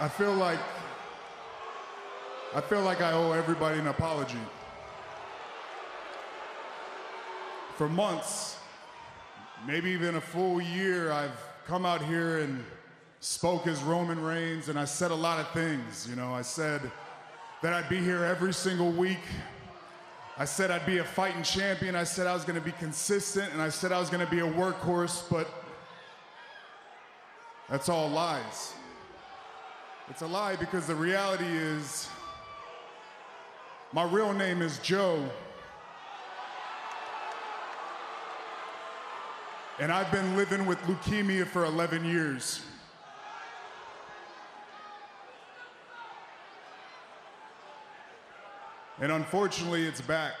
I feel like I feel like I owe everybody an apology. For months, maybe even a full year, I've come out here and spoke as Roman Reigns, and I said a lot of things. You know, I said that I'd be here every single week. I said I'd be a fighting champion. I said I was going to be consistent, and I said I was going to be a workhorse, but that's all lies. It's a lie because the reality is my real name is Joe. And I've been living with leukemia for 11 years. And unfortunately, it's back.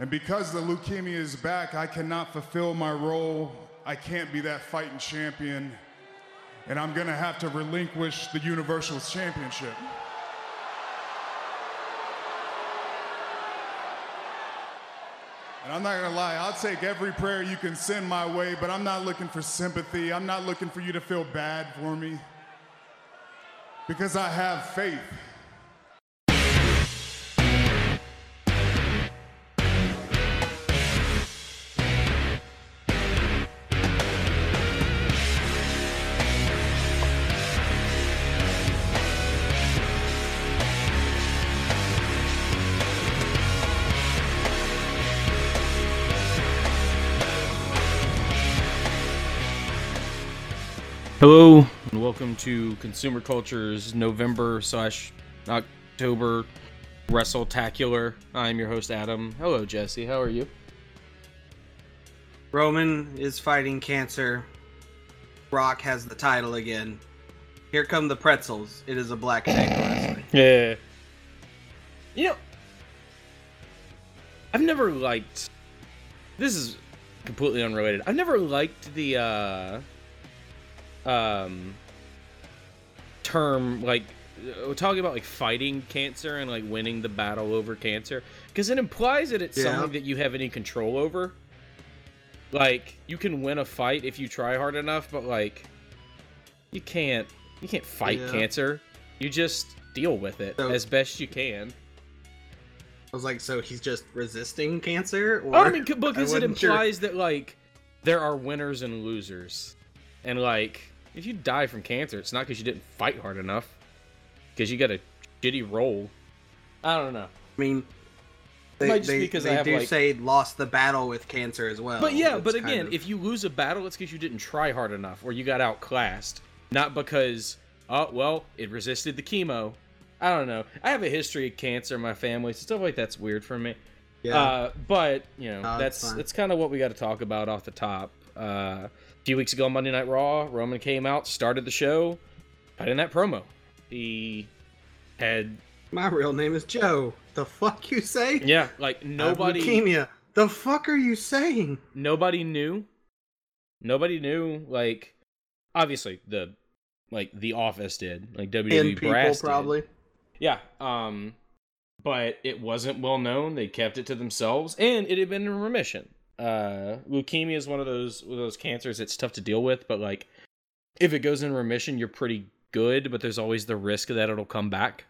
And because the leukemia is back, I cannot fulfill my role. I can't be that fighting champion. And I'm going to have to relinquish the Universal Championship. And I'm not gonna lie, I'll take every prayer you can send my way, but I'm not looking for sympathy. I'm not looking for you to feel bad for me. Because I have faith. Hello, and welcome to Consumer Culture's November slash October Wrestletacular. I'm your host, Adam. Hello, Jesse. How are you? Roman is fighting cancer. Rock has the title again. Here come the pretzels. It is a black and egg wrestling. Yeah. You know, I've never liked. This is completely unrelated. I've never liked the uh um term like uh, talking about like fighting cancer and like winning the battle over cancer because it implies that it's Yeah. something that you have any control over. Like you can win a fight if you try hard enough, but like you can't you can't fight Yeah. cancer. You just deal with it So- as best you can. I was like, so he's just resisting cancer? Or... I mean, because it wasn't sure. implies that like there are winners and losers, and like if you die from cancer, it's not because you didn't fight hard enough, because you got a shitty roll. I don't know, I mean, they, might just they, be 'cause I have, do like- say lost the battle with cancer as well. but yeah, but again, of- if you lose a battle, it's because you didn't try hard enough or you got outclassed, not because oh well, it resisted the chemo. I don't know. I have a history of cancer in my family, so stuff like that's weird for me. yeah, Uh, but you know, No, that's it's that's kind of what we got to talk about off the top. Uh, a few weeks ago, on Monday Night Raw, Roman came out, started the show, cut in that promo. He had my real name is Joe. The fuck you say? yeah, like nobody leukemia. The fuck are you saying? nobody knew. Nobody knew. Like obviously the like the Office did, like WWE And people Brass did. probably. Yeah. Um, but it wasn't well known. They kept it to themselves, and it had been in remission. Uh, leukemia is one of those one of those cancers. It's tough to deal with, but like, if it goes in remission, you're pretty good. But there's always the risk that it'll come back.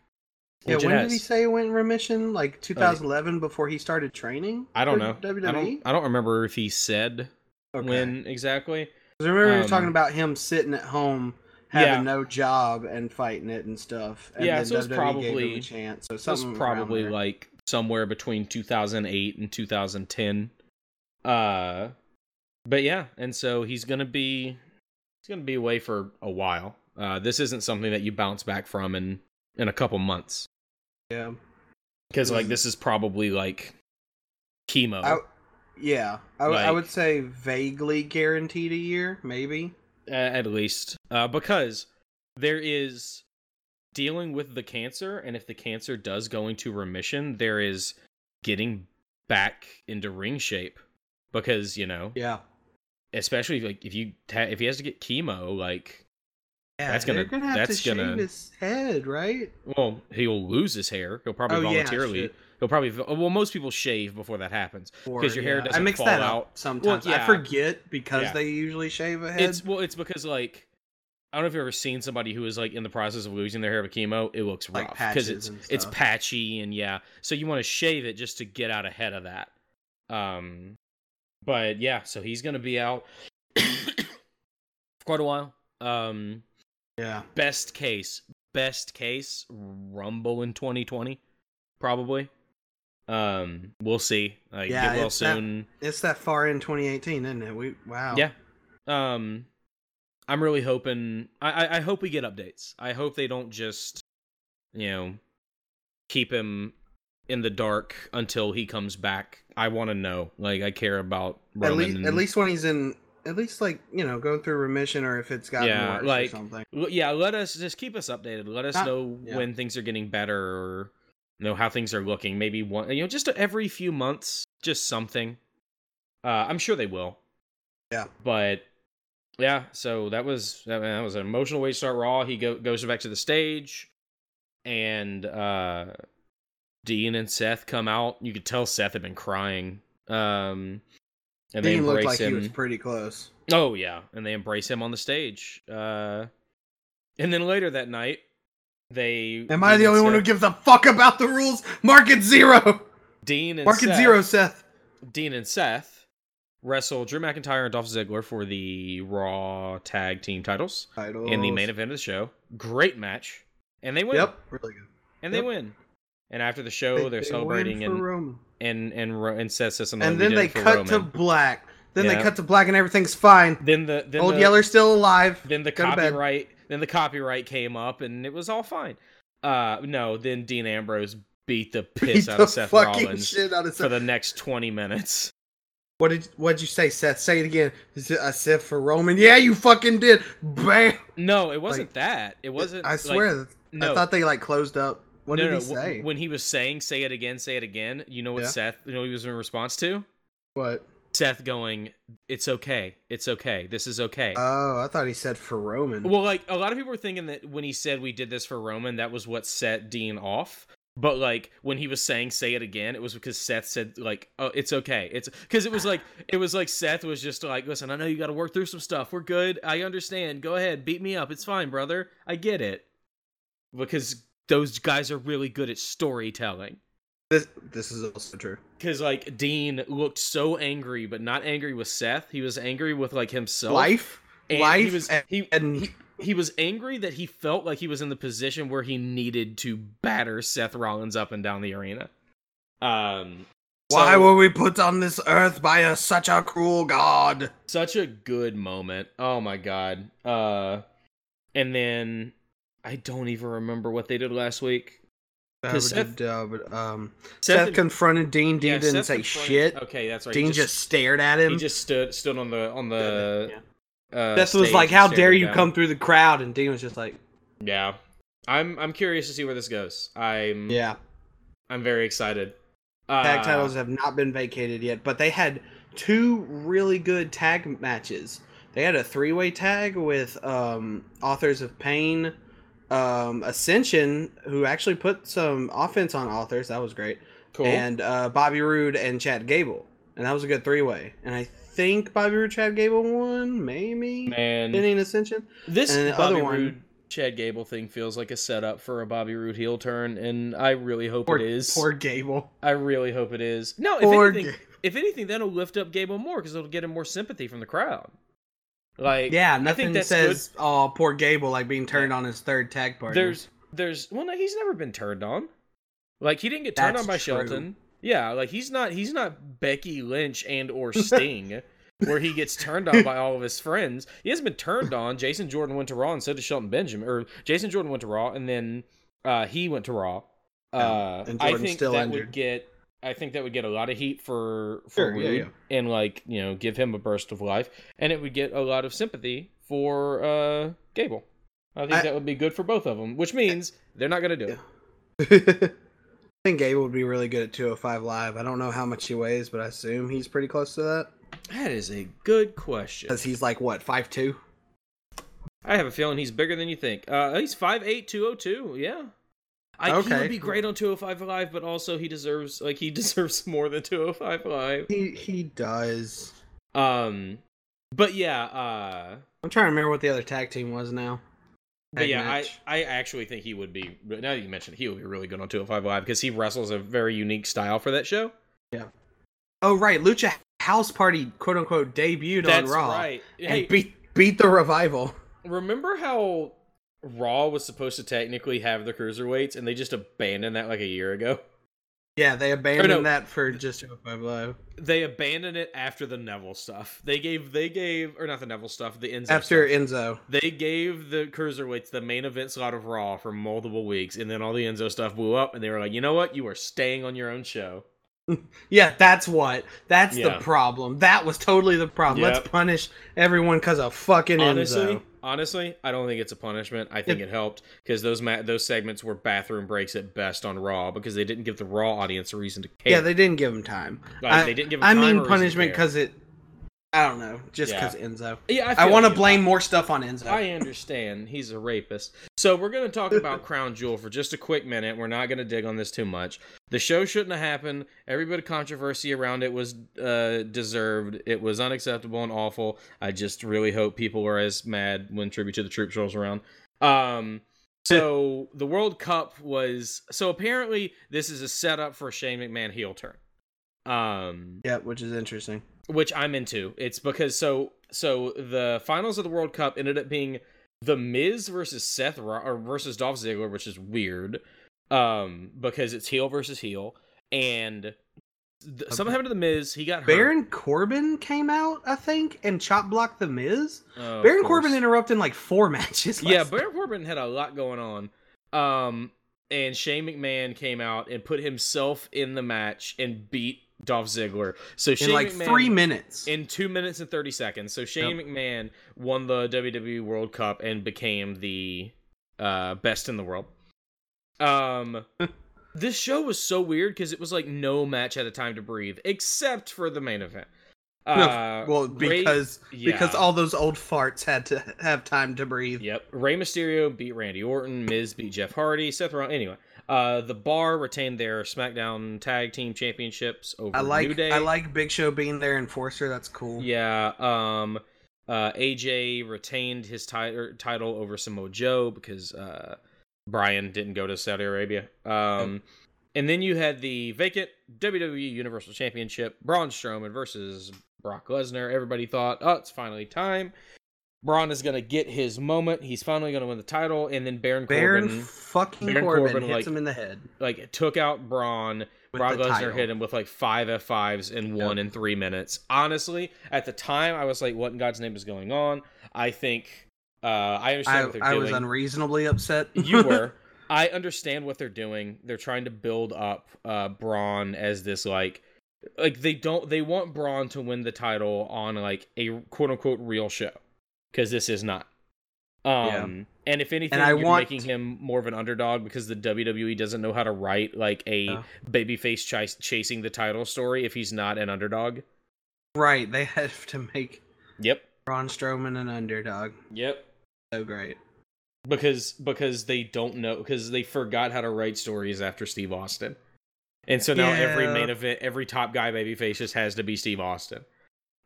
Yeah, when did he say it went in remission? Like 2011 before he started training? I don't know. WWE? I don't. I don't remember if he said Okay. when exactly. I remember you were Um, talking about him sitting at home having Yeah. no job and fighting it and stuff. And Yeah, then so WWE gave him probably- a chance. So something around probably like somewhere between 2008 and 2010. Uh, but yeah, and so he's gonna be he's gonna be away for a while. Uh, this isn't something that you bounce back from in in a couple months yeah, because like Mhm. this is probably like chemo. I, yeah. I, Like- would say vaguely guaranteed a year, maybe. at least uh, because there is dealing with the cancer and if the cancer does go into remission there is getting back into ring shape because you know Yeah. especially if, like if you ta- if he has to get chemo like Yeah, That's gonna- gonna that's to shave gonna- his head, right? well he'll lose his hair he'll probably Oh, voluntarily shit. he'll probably well most people shave before that happens because your hair doesn't I mix fall that out sometimes. Well, yeah. I forget because Yeah. they usually shave a head. it's well it's because like I don't know if you've ever seen somebody who is like in the process of losing their hair with chemo. It looks rough because patches it's it's patchy and yeah. So you want to shave it just to get out ahead of that. Um, but yeah, so he's gonna be out for quite a while. Um, Yeah. best case, best case, Rumble in 2020, probably. Um, we'll see. Like, Yeah, get well it's that- soon. It's that far in 2018, isn't it? We wow. Yeah. Um, I'm really hoping. I, I I hope we get updates. I hope they don't just, you know, keep him in the dark until he comes back. I want to know. Like, I care about At least, and- at least when he's in, at least like you know, going through remission, or if it's gotten Yeah, worse like- or something. Yeah let us just keep us updated let us Not- know yeah. when things are getting better or you know how things are looking maybe one you know just every few months just something uh i'm sure they will Yeah. but yeah so that was that, that was an emotional way to start raw he go, goes back to the stage and uh dean and seth come out you could tell seth had been crying um and they Dean looked embrace like him he was pretty close. Oh yeah, and they embrace him on the stage. Uh, and then later that night, they. Am I the only one who gives a fuck about the rules? Market zero. Dean and Mark it Seth, zero, Seth. Dean and Seth wrestle Drew McIntyre and Dolph Ziggler for the Raw Tag Team titles in the main event of the show. Great match, and they win. Yep, really good. and they win. And after the show, They- are they celebrating and Roman. and and Ro- and Seth says something. and then they did it for cut to black. Then Yeah. they cut to black, and everything's fine. Then the then Old the, Yeller's still alive. then the Go copyright then the copyright came up and it was all fine uh no then dean ambrose beat the piss Beat out the of seth fucking rollins shit out of for the next 20 minutes What did What'd you say, Seth? Say it again. Is it- I said for Roman. Yeah, you fucking did. Bam. no it wasn't that it wasn't I swear. that- no I thought they like closed up. What no, did no, he w- say? when he was saying say it again say it again you know what Yeah. seth you know he was in response to what? seth going it's okay it's okay this is okay Oh, I thought he said for Roman. Well, like a lot of people were thinking that when he said we did this for Roman, that was what set Dean off. But like when he was saying "say it again," it was because Seth said like, "Oh, it's okay." It's because it was like it was like Seth was just like, "Listen, I know you got to work through some stuff. We're good. I understand. Go ahead, beat me up. It's fine, brother. I get it." Because those guys are really good at storytelling. this this is also true. Because like Dean looked so angry, but not angry with Seth. He was angry with like himself. Life, And life, He was and, he and he, he was angry that he felt like he was in the position where he needed to batter Seth Rollins up and down the arena. Um, why were we put on this earth by a, such a cruel god? such a good moment? Oh my god! Uh, and then I don't even remember what they did last week. Because Seth- Uh, but, um, Seth, Seth, and- confronted Dean. Dean yeah, didn't Seth say shit. Okay, that's right. Dean he just, stared at him. he just stood stood on the on the. Uh, Seth was like, "How dare you down." come through the crowd?" And Dean was just like, Yeah, I'm I'm curious to see where this goes. I'm "Yeah." I'm very excited. Uh, Tag titles have not been vacated yet, but they had two really good tag matches. They had a three-way tag with um, Authors of Pain, um, Ascension, who actually put some offense on Authors. That was great. cool. And uh, Bobby Roode and Chad Gable, and that was a good three-way. And I think Bobby Roode, Chad Gable won, maybe. Man, Winning Ascension. this and Bobby other one- Roode Chad Gable thing feels like a setup for a Bobby Roode heel turn, and I really hope Poor, it is. poor Gable. I really hope it is. No, if Poor anything, Ga- if anything, that'll lift up Gable more because it'll get him more sympathy from the crowd. Like, Yeah, nothing says, "Oh, poor Gable," like being turned on his third tag partner. There's, there's, well, no, he's never been turned on. Like, he didn't get turned That's on by true. Shelton. Yeah, like he's not, he's not Becky Lynch and or Sting. where he gets turned on by all of his friends. He hasn't been turned on. Jason Jordan went to Raw and so did Shelton Benjamin. Or Jason Jordan went to Raw and then uh, he went to Raw. Uh, and I Jordan's think still that injured. would get. I think that would get a lot of heat for for Sure, yeah, Roode and like you know give him a burst of life, and it would get a lot of sympathy for uh, Gable. I think I- that would be good for both of them, which means they're not gonna do it. I think Gable would be really good at 205 Live. I don't know how much he weighs, but I assume he's pretty close to that. That is a good question. Because he's like, what, five two. I have a feeling he's bigger than you think. Uh, he's 5'8", 202, Yeah. I, He would be great on 205 Live, but also he deserves like he deserves more than 205 Live. He, he does. Um, but yeah, uh, I'm trying to remember what the other tag team was now. But yeah, match. I, I actually think he would be. Now that you mentioned, it, he would be really good on 205 Live because he wrestles a very unique style for that show. Yeah. Oh right, Lucha House Party, quote unquote, debuted That's on Raw right. and beat beat the revival. remember how Raw was supposed to technically have the cruiserweights and they just abandoned that like a year ago? Yeah, they abandoned no. that for just 205 Live. They abandoned it after the Neville stuff. They gave they gave or not the Neville stuff, the Enzo After stuff. Enzo. They gave the cruiserweights the main event slot of Raw for multiple weeks, and then all the Enzo stuff blew up, and they were like, you know what? You are staying on your own show. Yeah, that's what. That's Yeah. the problem. That was totally the problem. Yep. Let's punish everyone because of fucking Honestly, Enzo. Honestly, I don't think it's a punishment. I think it helped because those ma- those segments were bathroom breaks at best on Raw because they didn't give the Raw audience a reason to care. Yeah, they didn't give them time. Like, I, they didn't give I mean punishment because it. I don't know, just Yeah. because Enzo. yeah, I feel want to blame more stuff on Enzo. I understand he's a rapist. So we're going to talk about Crown Jewel for just a quick minute. We're not going to dig on this too much. The show shouldn't have happened. Every bit of controversy around it was uh, deserved. It was unacceptable and awful. I just really hope people were as mad when Tribute to the Troops rolls around. Um, so the World Cup was so apparently this is a setup for a Shane McMahon heel turn. Um, yeah, which is interesting. Which I'm into. It's because so so the finals of the World Cup ended up being the Miz versus Seth Ro- or versus Dolph Ziggler, which is weird, um, because it's heel versus heel, and th- something happened to the Miz. He got hurt. Baron Corbin came out, I think, and chop blocked the Miz. Oh, Baron. Corbin interrupted like four matches. yeah, Baron Corbin had a lot going on. Um, and Shane McMahon came out and put himself in the match and beat Dolph Ziggler. So Shane in like McMahon, three minutes. in two minutes and 30 seconds. So Shane McMahon won the WWE World Cup and became the uh, best in the world. Um, this show was so weird because it was like no match had a time to breathe except for the main event. Uh, well, Ray- because yeah. because all those old farts had to have time to breathe. Yep. Rey Mysterio beat Randy Orton. Miz beat Jeff Hardy. Seth Rollins. Anyway, uh, the Bar retained their SmackDown Tag Team Championships over I New like Day. I like Big Show being their enforcer. That's cool. Yeah. Um. Uh. AJ retained his ti- title over Samoa Joe because uh, Bryan didn't go to Saudi Arabia. Um. And then you had the vacant WWE Universal Championship, Braun Strowman versus Brock Lesnar. Everybody thought, oh, it's finally time. Braun is going to get his moment. He's finally going to win the title. And then Baron, Baron Corbin, fucking Baron Corbin, Corbin, hits like- him in the head. like, took out Braun. With Brock Lesnar title. hit him with like five F5s and one in three minutes. Honestly, at the time, I was like, what in God's name is going on? I think, uh, I understand I, what they're I was unreasonably upset. you were. I understand what they're doing. They're trying to build up uh Braun as this like like they don't they want Braun to win the title on like a quote unquote real show because this is not. Um and if anything I you're want- making him more of an underdog because the WWE doesn't know how to write like a Yeah. babyface chas- chasing the title story if he's not an underdog. right, they have to make Yep. Braun Strowman an underdog. Yep. So great. because because they don't know because they forgot how to write stories after Steve Austin. And so now every main event, every top guy babyface just has to be Steve Austin.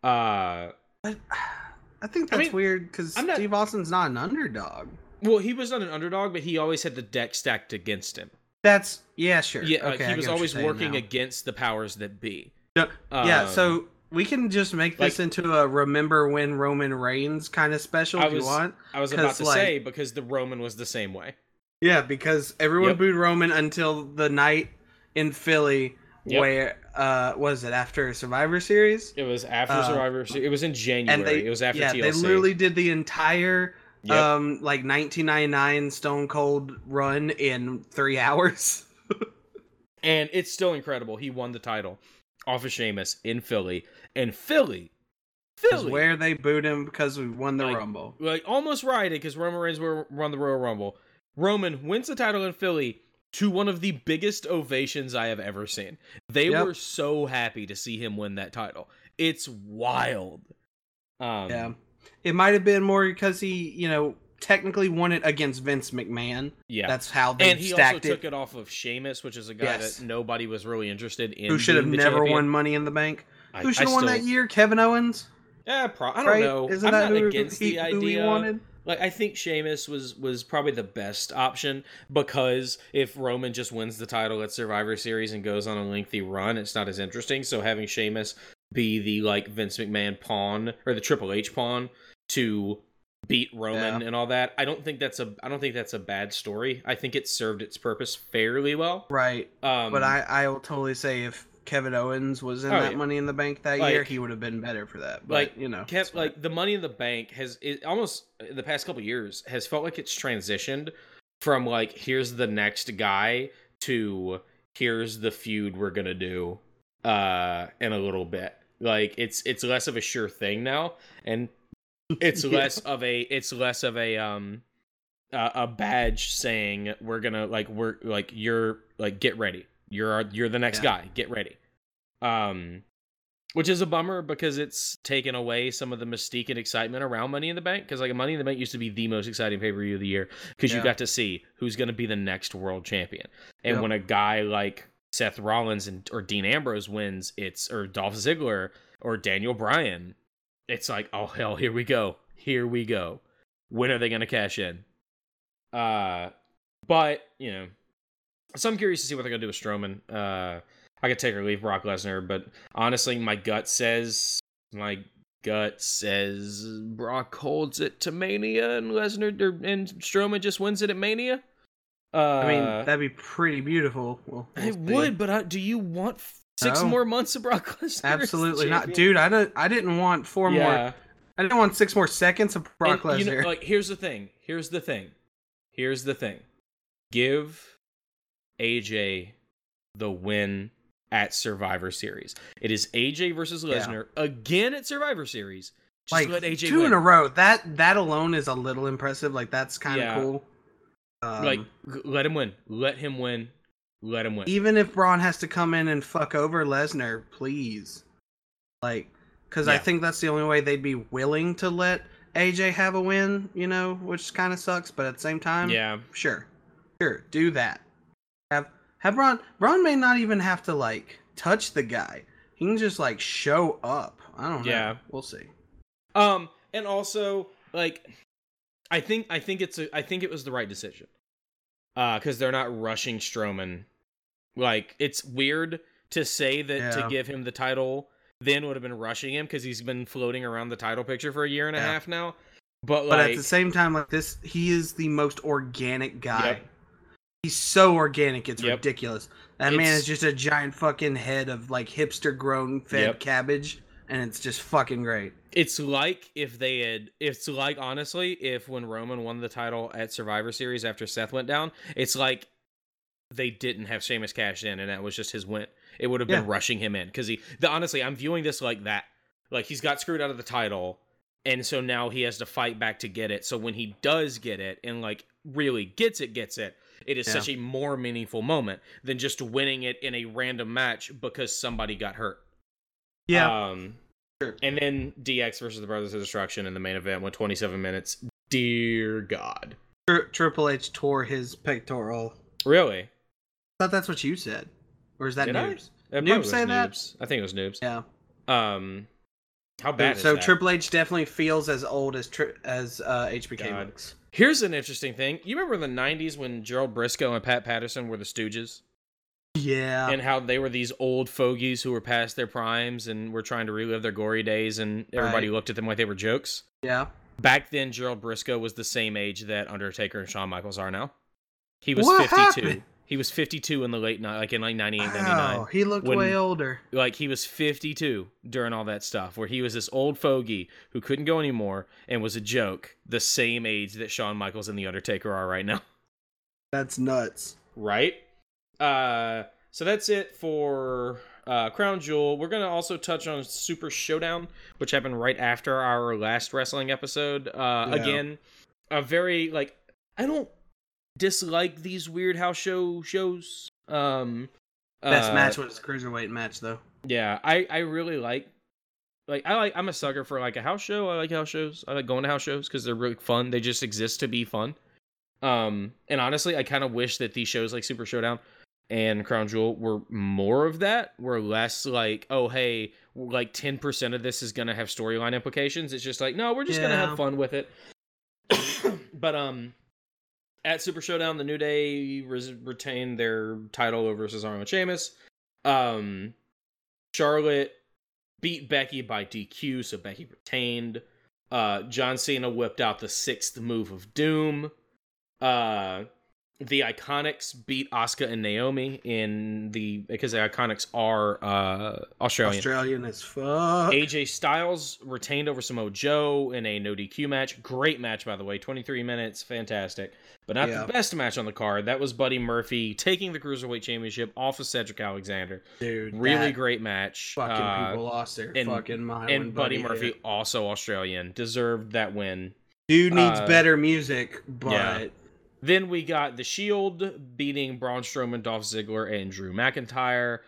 Uh But I think I that's mean, weird because Steve Austin's not an underdog. well, he was not an underdog, but he always had the deck stacked against him. That's yeah, sure. Yeah, like, okay, he was always working now. against the powers that be. No, yeah, Um, so we can just make this like- into a remember when Roman Reigns kind of special I if was- you want. I was about to like- say because the Roman was the same way. Yeah, because everyone Yep. booed Roman until the night in Philly Yep. where uh was it after Survivor Series? It was after Uh, Survivor Series. It was in January. They it was after yeah, TLC. they literally did the entire Yep. um like 1999 Stone Cold run in 3 hours. And it's still incredible. He won the title off of Sheamus in Philly. And Philly, Philly, where they booed him because we won the Like, Rumble. like almost rioted because Roman Reigns will run the Royal Rumble. Roman wins the title in Philly to one of the biggest ovations I have ever seen. They Yep. were so happy to see him win that title. It's wild. Um, Yeah. It might have been more because he, you know, technically won it against Vince McMahon. yeah. That's how they stacked it. and he also stacked took it. it off of Sheamus, which is a guy Yes. that nobody was really interested in. Who should have never champion. won Money in the Bank? I- Who should have won still- that year? Kevin Owens. Yeah, pro- I don't right? know. Isn't I'm that who, against he, the who he idea. wanted? Like I think Sheamus was was probably the best option because if Roman just wins the title at Survivor Series and goes on a lengthy run, it's not as interesting. So having Sheamus be the like Vince McMahon pawn or the Triple H pawn to beat Roman Yeah. and all that, I don't think that's a I don't think that's a bad story. I think it served its purpose fairly well. Right. Um, But I, I will totally say if Kevin Owens was in Oh, that yeah. Money in the Bank that Like- year, he would have been better for that. But, like you know, kept like the money in the bank has it almost in the past couple years has felt like it's transitioned from like here's the next guy to here's the feud we're gonna do uh in a little bit like it's it's less of a sure thing now and it's Yeah. less of a it's less of a um a, a badge saying we're gonna like we're like you're like get ready you're our, you're the next Yeah. guy get ready um which is a bummer because it's taken away some of the mystique and excitement around Money in the Bank. Because like Money in the Bank used to be the most exciting pay per view of the year because you Yeah. got to see who's going to be the next world champion. And Yep. when a guy like Seth Rollins and or Dean Ambrose wins, it's or Dolph Ziggler or Daniel Bryan, it's like oh hell, here we go, here we go. When are they going to cash in? Uh, but you know, so I'm curious to see what they're to do with Strowman. Uh, I could take or leave Brock Lesnar, but honestly, my gut says my gut says Brock holds it to Mania and Lesnar or, and Strowman just wins it at Mania. Uh, I mean, that'd be pretty beautiful. Well, I see. would, but uh, do you want six No. more months of Brock Lesnar? Absolutely not, dude. I don't. I didn't want four more. I didn't want six more seconds of Brock And, Lesnar. you know, like, here's the thing. Here's the thing. Here's the thing. Give AJ the win at Survivor Series. It is AJ versus Yeah. Lesnar again at Survivor Series. Just like let AJ two win. in a row. That that alone is a little impressive. Like that's kind of Yeah. cool. Um, like let him win. Let him win. Let him win. even if Braun has to come in and fuck over Lesnar, please. Like, because I think that's the only way they'd be willing to let AJ have a win. You know, which kind of sucks, but at the same time, yeah. sure, sure, do that. Have have Braun. Braun may not even have to like touch the guy. He can just like show up. I don't know. Yeah. we'll see. Um, and also like, I think I think it's a I think it was the right decision. Uh, because they're not rushing Strowman. Like it's weird to say that to give him the title then would have been rushing him because he's been floating around the title picture for a year and a Yeah. half now. But But at the same time, like this, he is the most organic guy. Yep. He's so organic, it's Yep. ridiculous. That man is just a giant fucking head of like hipster grown fed Yep. cabbage, and it's just fucking great. it's like if they had it's like honestly if when roman won the title at survivor series after seth went down it's like they didn't have Sheamus cashed in and that was just his win it would have been Yeah. rushing him in because he the, honestly i'm viewing this like that like he's got screwed out of the title and so now he has to fight back to get it so when he does get it and like really gets it gets it it is Yeah. such a more meaningful moment than just winning it in a random match because somebody got hurt Yeah. um, Sure. and then DX versus the Brothers of Destruction in the main event went 27 minutes. Dear God. Tri- Triple H tore his pectoral. Really? I thought that's what you said, or is that Did I? news? That Noobs probably was that? I think it was Noobs. Yeah. Um, how bad so is that? Triple H definitely feels as old as tri- as uh, HBK God. looks. Here's an interesting thing. You remember in the 90s when Gerald Brisco and Pat Patterson were the Stooges? Yeah. and how they were these old fogies who were past their primes and were trying to relive their gory days, and everybody Right. looked at them like they were jokes? yeah. Back then, Gerald Brisco was the same age that Undertaker and Shawn Michaels are now. He was What 52. happened? He was 52 in the late night, like in like 98, 99. He looked When- way older. Like he was 52 during all that stuff, where he was this old fogey who couldn't go anymore and was a joke, the same age that Shawn Michaels and the Undertaker are right now. That's nuts. Right? Uh, so that's it for uh, Crown Jewel. We're gonna also touch on Super Showdown, which happened right after our last wrestling episode. Uh, Yeah. Again, a very like I don't dislike these weird house show shows. Um, Best uh, match was cruiserweight match though. Yeah, I I really like. Like I like I'm a sucker for like a house show. I like house shows. I like going to house shows because they're really fun. They just exist to be fun. Um, and honestly, I kind of wish that these shows like Super Showdown and Crown Jewel were more of that. Were less like, oh hey, like ten percent of this is gonna have storyline implications. It's just like, no, we're just gonna have fun with it. but um, at Super Showdown, the New Day retained their title over Cesaro and Sheamus. Um, Charlotte beat Becky by DQ, so Becky retained. Uh, John Cena whipped out the sixth move of Doom. Uh, the Iconics beat Asuka and Naomi in the because the Iconics are uh Australian. Australian as fuck. AJ Styles retained over Samoa Joe in a no DQ match. Great match, by the way. 23 minutes. Fantastic. But not Yeah. the best match on the card. That was Buddy Murphy taking the Cruiserweight Championship off of Cedric Alexander. Dude, Really great match. Fucking Uh, people lost their and- fucking mind. and Buddy hit Murphy, also Australian, deserved that win. Dude needs uh, better music, but yeah. Then we got The Shield beating Braun Strowman, Dolph Ziggler, and Drew McIntyre.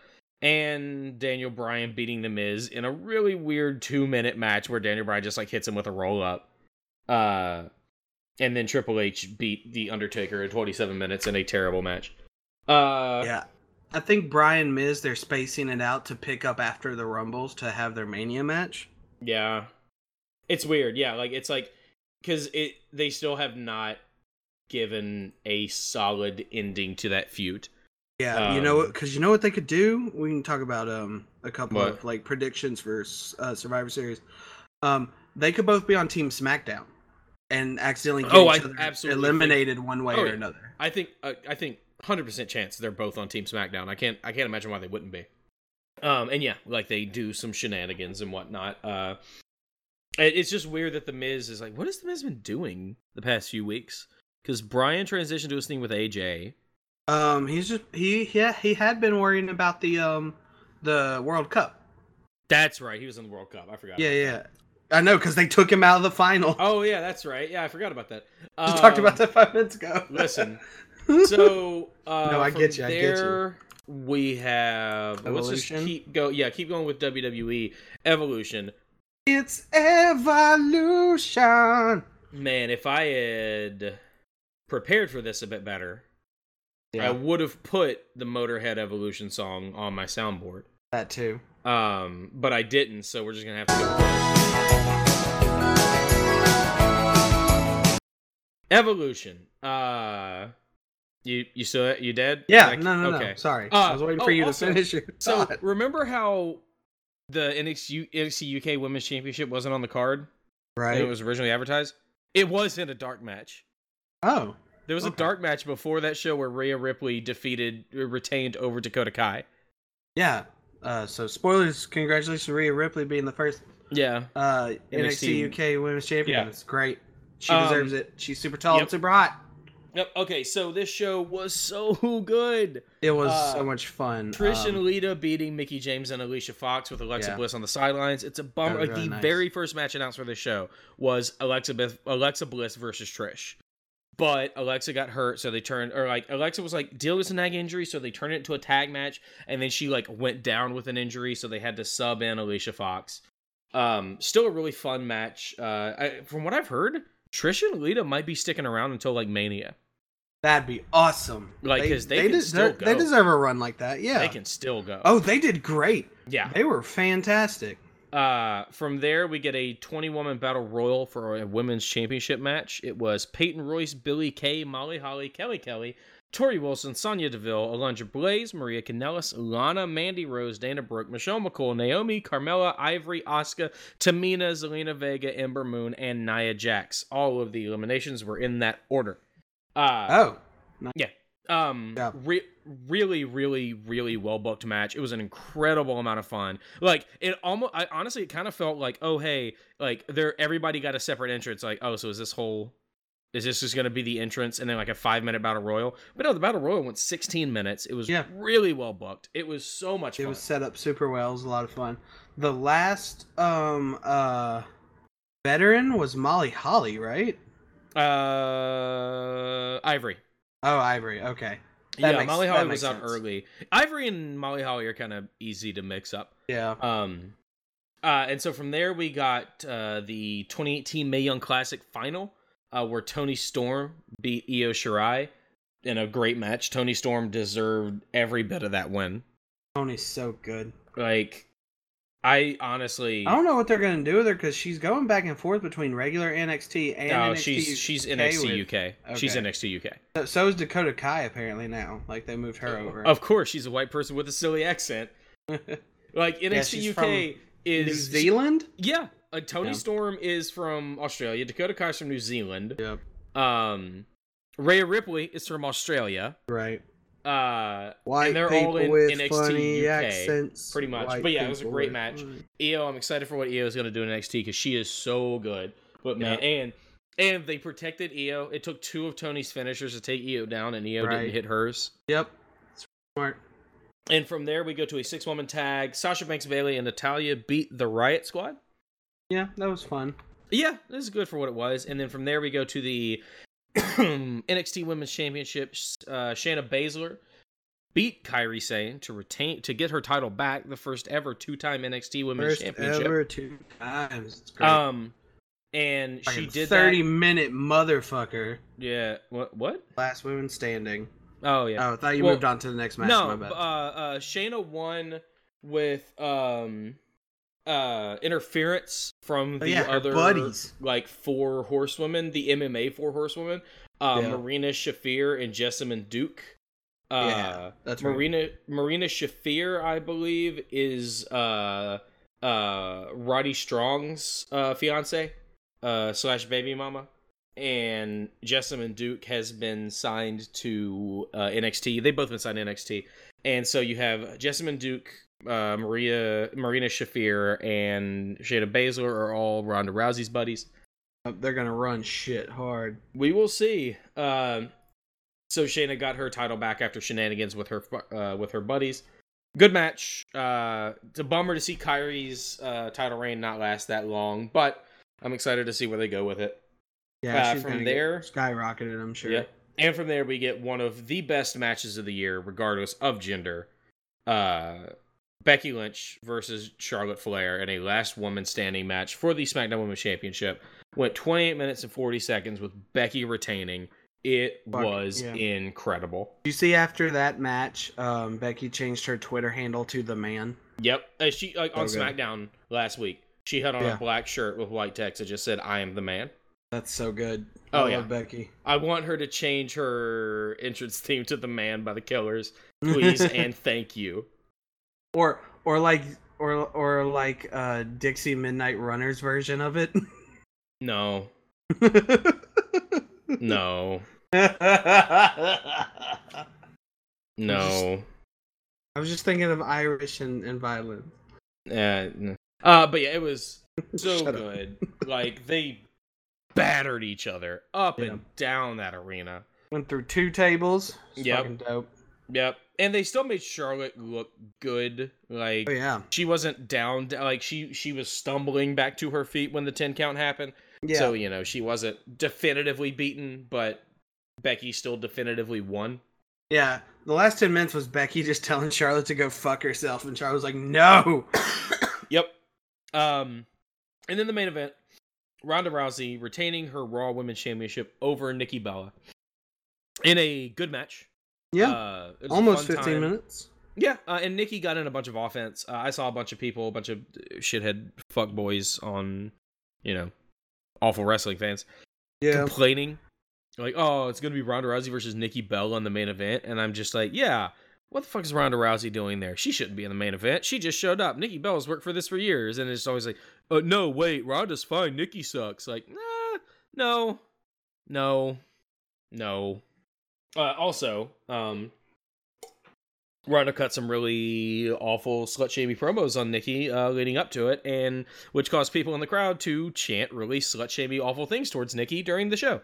And Daniel Bryan beating The Miz in a really weird two minute match where Daniel Bryan just like hits him with a roll up. Uh, and then Triple H beat The Undertaker in 27 minutes in a terrible match. Uh, yeah. I think Bryan Miz they're spacing it out to pick up after the Rumbles to have their Mania match. Yeah. It's weird. Yeah, like it's like cuz it they still have not given a solid ending to that feud. Yeah, you know Um, because you know what they could do. We can talk about um a couple What? of like predictions for uh, Survivor Series. Um, they could both be on Team SmackDown and accidentally get Oh, each I other absolutely eliminated one way Oh, or another. I think uh, I think 100% chance they're both on Team SmackDown. I can't I can't imagine why they wouldn't be. Um and yeah, like they do some shenanigans and whatnot. Uh it's just weird that the Miz is like, what has the Miz been doing the past few weeks? Because Bryan transitioned to his thing with AJ. Um, he's just he yeah he had been worrying about the um the World Cup. That's right. He was in the World Cup. I forgot. Yeah, about that. yeah. I know because they took him out of the final. Oh yeah, that's right. Yeah, I forgot about that. Just talked Um, about that five minutes ago. Listen, so uh, No, I get you, I get you. We have let's just Evolution? keep go. Yeah, keep going with WWE Evolution. it's evolution. Man, if I had prepared for this a bit better, I would have put the Motorhead Evolution song on my soundboard. that too. Um, but I didn't, so we're just gonna have to go. with this. Evolution. Uh, you you still you dead? Yeah, Like, no, no, okay. no. Sorry, Uh, I was waiting for oh, you also- to finish your So thought. remember how the NXT, NXT UK Women's Championship wasn't on the card? right? It was originally advertised. It was in a dark match. Oh, There was a dark match before that show where Rhea Ripley defeated, retained over Dakota Kai. yeah. Uh, so spoilers. Congratulations, Rhea Ripley being the first Yeah. uh, NXT, NXT. UK Women's Champion. Yeah. It's great. She Um, deserves it. She's super tall yep. and super hot. Yep. Okay. So this show was so good. It was Uh, so much fun. Trish and Um, Lita beating Mickie James and Alicia Fox with Alexa Yeah. Bliss on the sidelines. It's a bummer. Like really the nice. very first match announced for this show was Alexa Alexa Bliss versus Trish. But Alexa got hurt, so they turned or like Alexa was like dealing with a nag injury, so they turned it into a tag match, and then she like went down with an injury, so they had to sub in Alicia Fox. Um, still a really fun match. Uh, I, from what I've heard, Trish and Lita might be sticking around until like Mania. That'd be awesome. Like, 'cause they des- still they deserve a run like that. Yeah. They can still go. Oh, they did great. yeah. They were fantastic. Uh, from there, we get a 20 woman battle royal for a women's championship match. It was Peyton Royce, Billie Kay, Molly Holly, Kelly Kelly, Torrie Wilson, Sonya Deville, Alundra Blaze, Maria Kanellis, Lana, Mandy Rose, Dana Brooke, Michelle McCool, Naomi, Carmella, Ivory, Asuka, Tamina, Zelina Vega, Ember Moon, and Nia Jax. All of the eliminations were in that order. Uh, Oh, um Yeah. re- really really really well booked match it was an incredible amount of fun like it almost i honestly it kind of felt like oh hey like there everybody got a separate entrance like oh so is this whole is this just going to be the entrance and then like a five minute battle royal but no the battle royal went 16 minutes it was Yeah. really well booked it was so much it fun was set up super well. It was a lot of fun. The last um uh veteran was Molly Holly, right? uh ivory Oh, Ivory. Okay. That yeah makes- molly holly was out sense. early ivory and molly holly are kind of easy to mix up Yeah. Um, uh, and so from there we got uh, the 2018 Mae Young Classic final, uh, where Toni Storm beat Io Shirai. in a great match. Toni Storm deserved every bit of that win. Toni's so good. Like, I honestly, I don't know what they're gonna do with her because she's going back and forth between regular NXT and no, NXT. Oh, she's she's UK NXT with- UK. She's NXT UK. So, so is Dakota Kai apparently now. Like they moved her over. Of course, she's a white person with a silly accent. Like NXT she's UK is New Zealand. Yeah, uh, Toni Yeah. Storm is from Australia. Dakota Kai's from New Zealand. Yep. Um, Rhea Ripley is from Australia. Right. Uh, White and they're all in with NXT funny UK, accents. pretty much. White But yeah, it was a great match. funny- Io, I'm excited for what Io is going to do in NXT because she is so good. But man, and and they protected Io. It took two of Toni's finishers to take Io down, and Io Right. didn't hit hers. Yep. Smart. And from there, we go to a six woman tag. Sasha Banks Bayley and Natalya beat the Riot Squad. Yeah, that was fun. Yeah, this is good for what it was. And then from there, we go to the NXT Women's Championship. Uh, Shayna Baszler beat Kairi Sane to retain to get her title back, the first ever two time NXT Women's First Championship. ever two times. Um, and she did thirty that. minute motherfucker. Yeah. What? What? Last woman standing. Oh yeah. Oh, I thought you Well, moved on to the next match. no, my bad. uh, uh, Shayna won with um, uh, interference from Oh, the yeah, other buddies. like four horsewomen, the MMA four horsewomen, uh, Yeah. Marina Shafir and Jessamyn Duke. Uh, Yeah, that's right. Marina Marina Shafir, I believe, is uh, uh, Roddy Strong's uh, fiance uh, slash baby mama. And Jessamyn Duke has been signed to uh, NXT. They've both been signed to NXT. And so you have Jessamyn Duke, uh, Maria Marina Shafir, and Shayna Baszler are all Ronda Rousey's buddies. Uh, They're gonna run shit hard. We will see. Um, so Shayna got her title back after shenanigans with her uh, with her buddies. Good match. Uh, it's a bummer to see Kairi's uh, title reign not last that long, but I'm excited to see where they go with it. Yeah, Uh, she's from there- skyrocketed. I'm sure. Yeah. And from there, we get one of the best matches of the year, regardless of gender. Uh, Becky Lynch versus Charlotte Flair in a last woman standing match for the SmackDown Women's Championship. Went 28 minutes and 40 seconds with Becky retaining. It Fuck, was yeah. incredible. You see, after that match, um, Becky changed her Twitter handle to the man. Yep. She like on good. SmackDown last week. She had on Yeah. a black shirt with white text that just said "I am the man." That's so good. Oh, I yeah. Becky. I want her to change her entrance theme to "The Man" by the Killers, please and thank you. Or or like or or like uh Dexys Midnight Runners version of it. No, no, no. I was just thinking of Irish and, and violence. Uh, uh, but yeah, it was so good. like they battered each other up Yeah. and down that arena. Went through two tables. Fucking dope. Yep, and they still made Charlotte look good. Like Oh yeah. she wasn't down. Like she she was stumbling back to her feet when the ten count happened. Yeah. So you know she wasn't definitively beaten, but Becky still definitively won. yeah. The last ten minutes was Becky just telling Charlotte to go fuck herself, and Charlotte was like, "No." Yep. Um, and then the main event, Ronda Rousey retaining her Raw Women's Championship over Nikki Bella in a good match. Yeah. Uh, it was a Almost fifteen time. minutes. Yeah, uh, and Nikki got in a bunch of offense. Uh, I saw a bunch of people, a bunch of shithead fuck boys on, you know, awful wrestling fans Yeah. complaining, like, "Oh, it's gonna be Ronda Rousey versus Nikki Bella on the main event," and I'm just like, "Yeah, what the fuck is Ronda Rousey doing there? She shouldn't be in the main event. She just showed up. Nikki Bella's worked for this for years, and it's always like, oh no, wait, Ronda's fine. Nikki sucks. Like, nah, no, no, no. Uh, also, um, Ronda cut some really awful slut shamey promos on Nikki uh, leading up to it, and which caused people in the crowd to chant really slut shamey awful things towards Nikki during the show.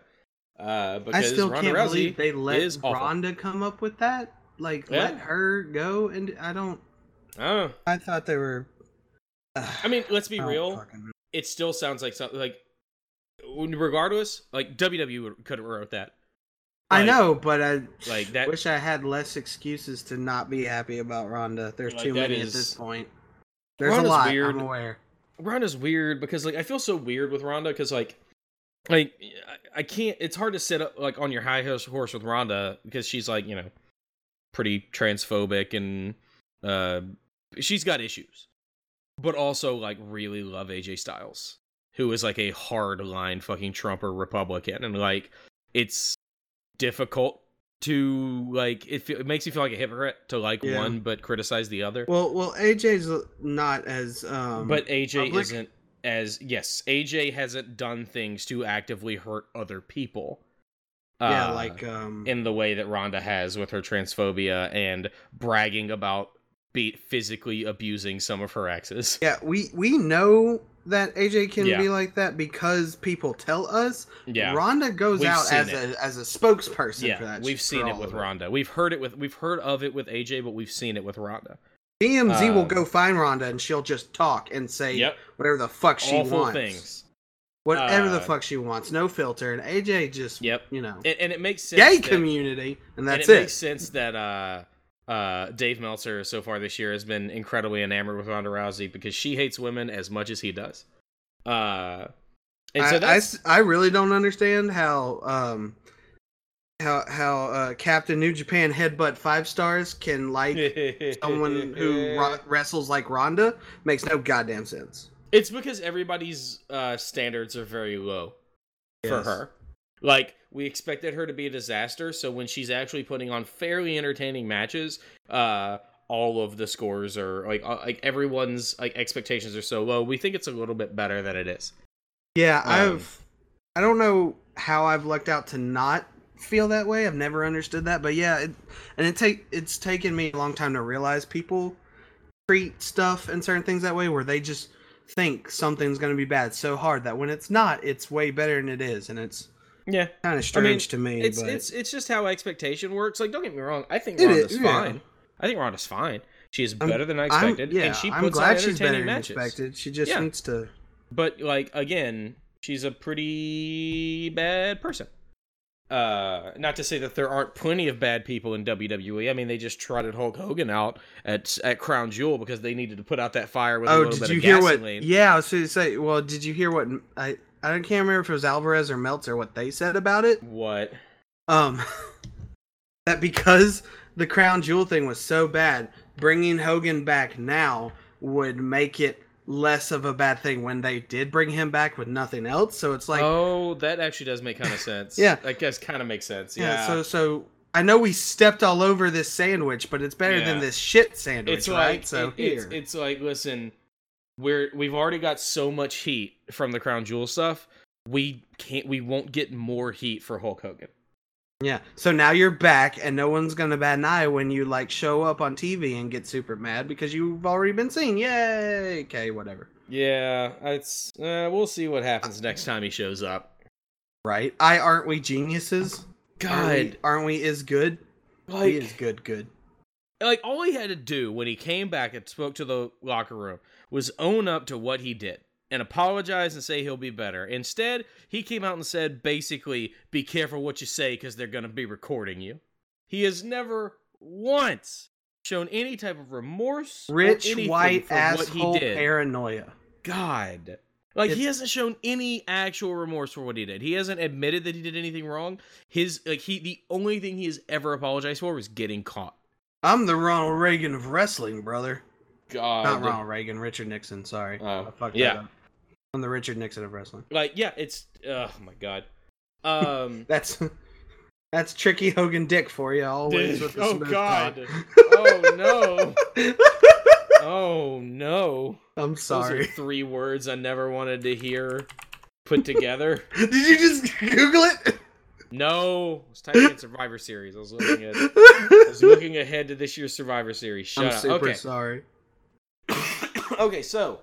Uh, I because still Ronda can't Rousey believe they let. Ronda come up with that. Like, Yeah. let her go, and I don't. I. I thought they were. I mean, let's be real. fucking. It still sounds like something like, regardless, like WWE could have wrote that. I know, but I like that- wish I had less excuses to not be happy about Ronda. There's Like, too many is- at this point. There's a lot. weird. I'm aware. Ronda's weird because like I feel so weird with Ronda because like like I- can't. It's hard to sit up like on your high horse horse with Ronda because she's like you know pretty transphobic and uh she's got issues, but also like really love AJ Styles, who is like a hard line fucking Trumper Republican, and like it's difficult to like it, feel, it makes you feel like a hypocrite to like Yeah. one but criticize the other. Well, well, AJ's not as um. But AJ public? isn't as yes, AJ hasn't done things to actively hurt other people. yeah, uh, like um. in the way that Ronda has with her transphobia and bragging about be physically abusing some of her exes. yeah, we we know that AJ can Yeah. be like that because people tell us. Yeah. Ronda goes We've out as it. a as a spokesperson for that. we've seen it with Ronda. We've heard it with we've heard of it with AJ, but we've seen it with Ronda. TMZ will Uh, go find Ronda and she'll just talk and say Yep, whatever the fuck she awful wants. things. Whatever the Uh, fuck she wants, no filter. And AJ just, Yep, you know, and, and it makes sense. gay that- community, and that's and it, it. makes sense that uh uh Dave Meltzer so far this year has been incredibly enamored with Ronda Rousey because she hates women as much as he does. Uh and I, so I s- I really don't understand how um how how uh, Captain New Japan headbutt five stars can like someone who ro- wrestles like Ronda makes no goddamn sense. It's because everybody's uh standards are very low for her. Like we expected her to be a disaster, so when she's actually putting on fairly entertaining matches, uh all of the scores are like uh, like everyone's like expectations are so low. We think it's a little bit better than it is. Yeah, Um, I've I don't know how I've lucked out to not feel that way. I've never understood that, but yeah, it, and it take it's taken me a long time to realize people treat stuff and certain things that way where they just think something's going to be bad so hard that when it's not, it's way better than it is, and it's Yeah. kind of strange to me. It's but it's it's just how expectation works. Like, don't get me wrong. I think It Ronda's is, yeah. fine. I think Ronda's fine. She is I'm- better than I expected, yeah, and she I'm glad on she's better entertaining than matches. expected. She just Yeah. needs to. But like again, she's a pretty bad person. Uh, not to say that there aren't plenty of bad people in WWE. I mean, they just trotted Hulk Hogan out at at Crown Jewel because they needed to put out that fire with a Oh, little did bit you of hear gasoline. what? Yeah, I was going to say. Well, did you hear what I? I can't remember if it was Alvarez or Meltzer what they said about it. What? Um, that because the crown jewel thing was so bad, bringing Hogan back now would make it less of a bad thing when they did bring him back with nothing else. So it's like, oh, that actually does make kind of sense. Yeah. I guess kind of makes sense. yeah. Yeah. So so I know we stepped all over this sandwich, but it's better than this shit sandwich, it's right? like so it- it's, here, it's like listen we're we've already got so much heat from the crown jewel stuff we can't we won't get more heat for hulk hogan yeah. So now you're back, and no one's gonna bat an eye when you like show up on TV and get super mad because you've already been seen. Yay! Okay, whatever. yeah it's uh, we'll see what happens next time he shows up Right? I aren't we geniuses? Aren't we, god aren't we is good? he like is good, good. like all he had to do when he came back and spoke to the locker room was own up to what he did and apologize and say he'll be better. Instead, he came out and said basically, "Be careful what you say because they're going to be recording you." He has never once shown any type of remorse, Rich white for what asshole he did. paranoia. God. Like he hasn't shown any actual remorse for what he did. He hasn't admitted that he did anything wrong. His like he the only thing he has ever apologized for was getting caught. I'm the Ronald Reagan of wrestling, brother. God. Not Ronald Reagan, Richard Nixon. Sorry, Oh, I fucked yeah. that up. I'm the Richard Nixon of wrestling. Like yeah, it's oh my god. Um That's that's tricky Hogan Dick for you. Always with the oh god. talk. oh no. Oh no. I'm Those are sorry. three words I never wanted to hear put together. Did you just Google it? No, I was typing in Survivor Series. I was looking at I was looking ahead to this year's Survivor Series. Shut I'm up. super Okay. sorry. okay, so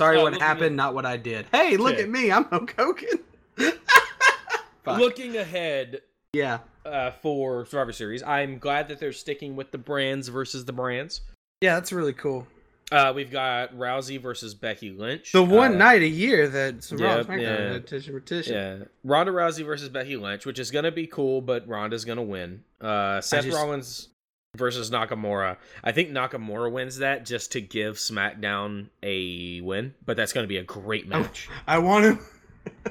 Sorry what happened, at- not what I did. Hey, look Okay. at me. I'm Hogan. Looking ahead Yeah. uh, for Survivor Series, I'm glad that they're sticking with the brands versus the brands. Yeah, that's really cool. Uh, we've got Rousey versus Becky Lynch. The one Uh, night a year that some yeah, SmackDown yeah. had Tisha. Yeah, Ronda Rousey versus Becky Lynch, which is gonna be cool, but Ronda's gonna win. Uh, Seth just- Rollins versus Nakamura. I think Nakamura wins that just to give SmackDown a win, but that's gonna be a great match. I want to.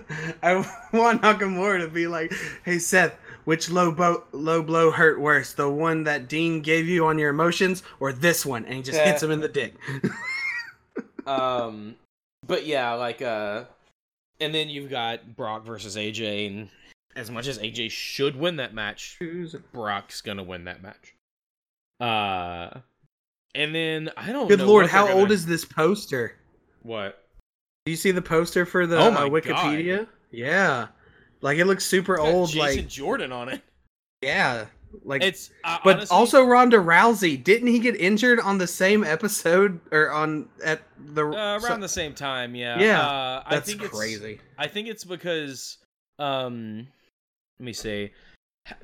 I want Nakamura to be like, "Hey Seth, which low bo- low blow hurt worse, the one that Dean gave you on your emotions, or this one?" And he just hits him in the dick. um, but yeah, like uh, and then you've got Brock versus AJ, and as much as AJ should win that match, Brock's gonna win that match. Uh, and then I don't. Good lord, how gonna- old is this poster? what? Do you see the poster for the Oh my uh, Wikipedia? Yeah, like it looks super old. Jason Like Jordan on it. yeah, like It's uh, But honestly- also Ronda Rousey, didn't he get injured on the same episode or on at the uh, so- around the same time. Yeah, Yeah, Uh, I That's think it's- crazy. I think it's because um let me see.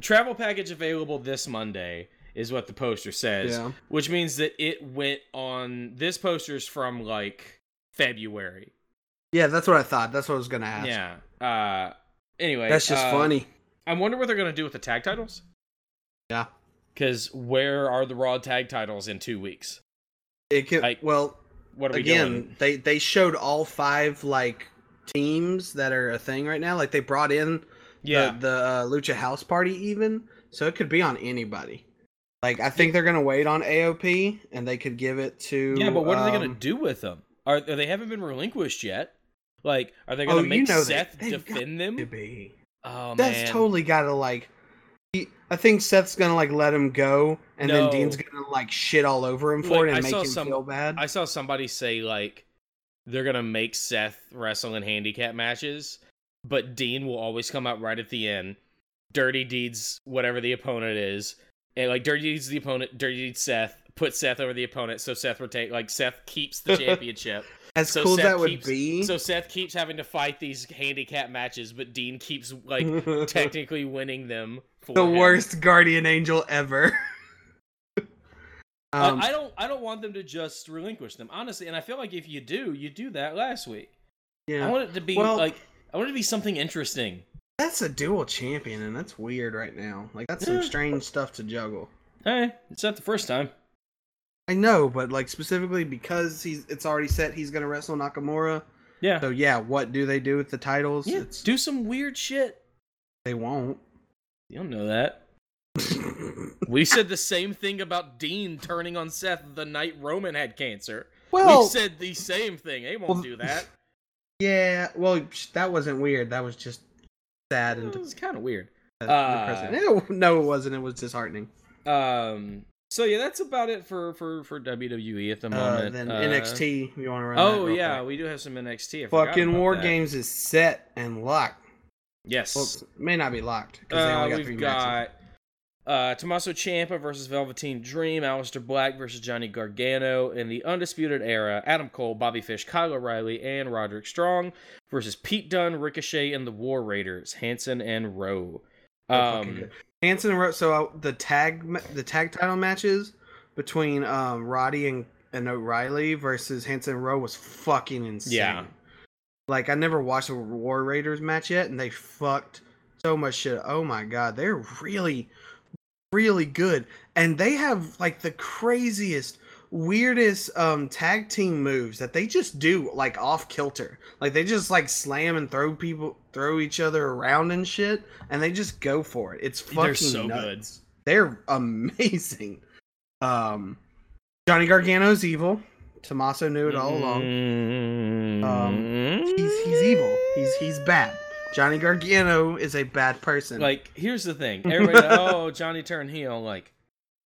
Travel package available this Monday is what the poster says, Yeah. which means that it went on this poster's from like February. Yeah, that's what I thought. That's what I was gonna ask. Yeah. Uh anyway, That's just uh, funny. I wonder what they're going to do with the tag titles Yeah. cuz where are the Raw tag titles in 2 weeks? It can like, well What are we again, doing? they they showed all five like teams that are a thing right now. Like they brought in Yeah. the, the uh, Lucha House Party even, so it could be on anybody. Like I think they're gonna wait on AOP and they could give it to yeah, but what are they going um, to do with them? Are, are they haven't been relinquished yet? Like, are they going Oh, to you make know Seth they've defend them? to be. Oh That's man, totally gotta like. he- I think Seth's gonna like let him go, and No. then Dean's gonna like shit all over him for Like, it and I make him some- feel bad. I saw somebody say like they're gonna make Seth wrestle in handicap matches, but Dean will always come out right at the end. Dirty Deeds, whatever the opponent is, and like Dirty Deeds the opponent, Dirty Deeds Seth, put Seth over the opponent, so Seth retain like Seth keeps the championship. as so cool Seth that would keeps- be. so Seth keeps having to fight these handicap matches, but Dean keeps like technically winning them. For the him. worst guardian angel ever. I- um, I don't. I don't want them to just relinquish them, honestly. And I feel like if you do, you do that last week. yeah, I want it to be Well- like I want it to be something interesting. That's a dual champion, and that's weird right now. Like that's some strange stuff to juggle. Hey, it's not the first time. I know, but like specifically because he's it's already set he's gonna wrestle Nakamura. Yeah, So yeah, what do they do with the titles? yeah. It's, Do some weird shit. they won't. You don't know that. We said the same thing about Dean turning on Seth the night Roman had cancer. well, we said the same thing. They won't well, do that. yeah. Well, that wasn't weird. That was just sad and It was kind of weird. uh, Uh, depressing. No, it wasn't. It was disheartening. Um. So yeah, that's about it for for for WWE at the Uh, moment. then Uh, NXT, you want to run? Oh yeah, quick? we do have some NXT. I fucking War that. Games is set and locked. Yes. Well, it may not be locked because they Uh, only got we've three got matches. Uh, Tommaso Ciampa versus Velveteen Dream, Aleister Black versus Johnny Gargano, in the Undisputed Era, Adam Cole, Bobby Fish, Kyle O'Reilly, and Roderick Strong versus Pete Dunne, Ricochet, and the War Raiders, Hanson and Rowe. Um. Hanson and Rowe. so uh, the tag the tag title matches between um, Roddy and, and O'Reilly versus Hanson and Rowe was fucking insane. Yeah. Like I never watched a War Raiders match yet, and they fucked so much shit. Oh my god, they're really, really good, and they have like the craziest, weirdest um tag team moves that they just do like off kilter. Like they just like slam and throw people, throw each other around and shit, and they just go for it. It's fucking They're so nuts. They're amazing. Um, Johnny Gargano's evil. Tommaso knew it all along. Um, He's he's evil. He's he's bad. Johnny Gargano is a bad person. like here's the thing. Everybody, oh Johnny turned heel. Like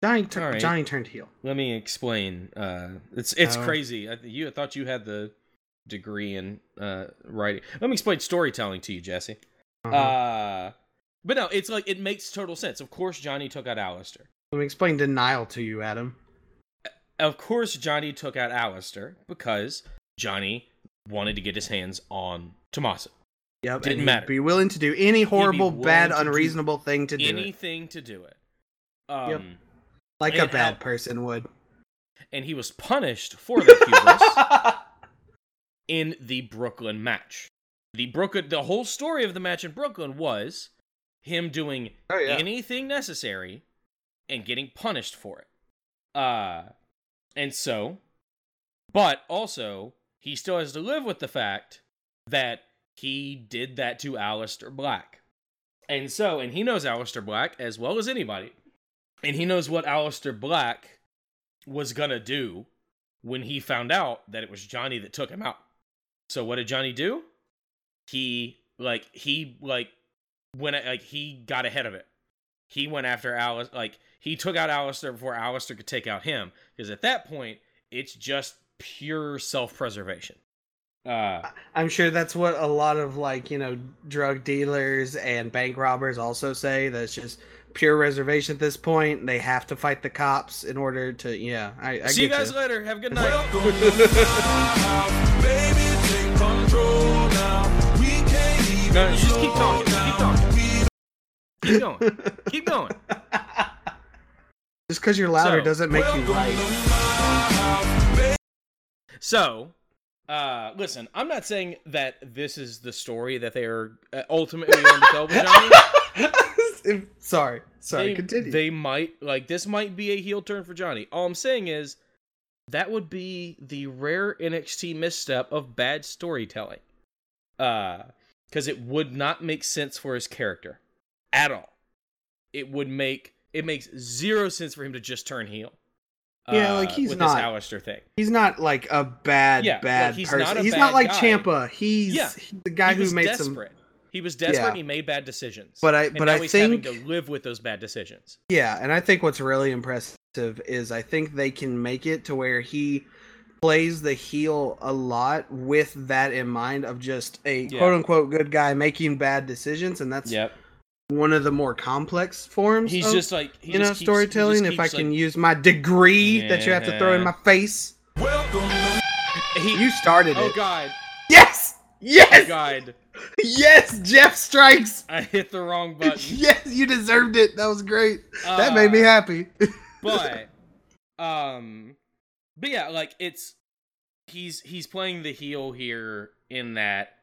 Johnny tur- Alright. Johnny turned heel. let me explain. Uh, it's it's Oh. crazy. I, you I thought you had the degree in uh, writing. Let me explain storytelling to you, Jesse. Uh-huh. Uh, but no, it's like it makes total sense. Of course, Johnny took out Aleister. Let me explain denial to you, Adam. Of course, Johnny took out Aleister because Johnny wanted to get his hands on Tommaso. Yep, Didn't matter. Be willing to do any horrible, bad, unreasonable thing to do it, Anything to do it. Um, Yep. like a bad how- person would. And he was punished for that hubris in the Brooklyn match. The Brooklyn, the whole story of the match in Brooklyn was him doing oh anything necessary and getting punished for it. Uh and so but also he still has to live with the fact that he did that to Aleister Black. And so, and he knows Aleister Black as well as anybody. And he knows what Aleister Black was going to do when he found out that it was Johnny that took him out. So what did Johnny do? He like he like went like he got ahead of it. He went after Alice like he took out Aleister before Aleister could take out him because at that point it's just pure self-preservation. Uh I'm sure that's what a lot of like you know drug dealers and bank robbers also say. That's just pure reservation at this point. They have to fight the cops in order to. Yeah, I, I see you guys you. later. Have a good night. No, just keep talking. Keep talking. Keep going. Keep going. Just because you're louder So- doesn't make you right. So, uh, listen, I'm not saying that this is the story that they are uh, ultimately going to tell with Johnny. sorry, sorry. they, continue. They might like this might be a heel turn for Johnny. All I'm saying is that would be the rare NXT misstep of bad storytelling. Uh because it would not make sense for his character at all. It would make it makes zero sense for him to just turn heel. Yeah, uh, like, he's with not- this Aleister thing. He's not like a bad, Yeah, like, bad he's person. not he's bad not like guy. Ciampa. He's, Yeah, he's the guy he who made some. He was desperate. Yeah. He made bad decisions. But I- but I he's think- having to live with those bad decisions. Yeah, and I think what's really impressive is I think they can make it to where he plays the heel a lot with that in mind of just a Yeah. quote unquote good guy making bad decisions, and that's Yep. One of the more complex forms. He's of, just like he you know keeps- storytelling. just If I keeps, can like- use my degree that you have to throw in my face, he, you started oh it. Oh God, Yes, Yes. oh god, yes. Jeff strikes. I hit the wrong button. yes, you deserved it. That was great. that Uh, made me happy. but um but yeah like it's he's he's playing the heel here in that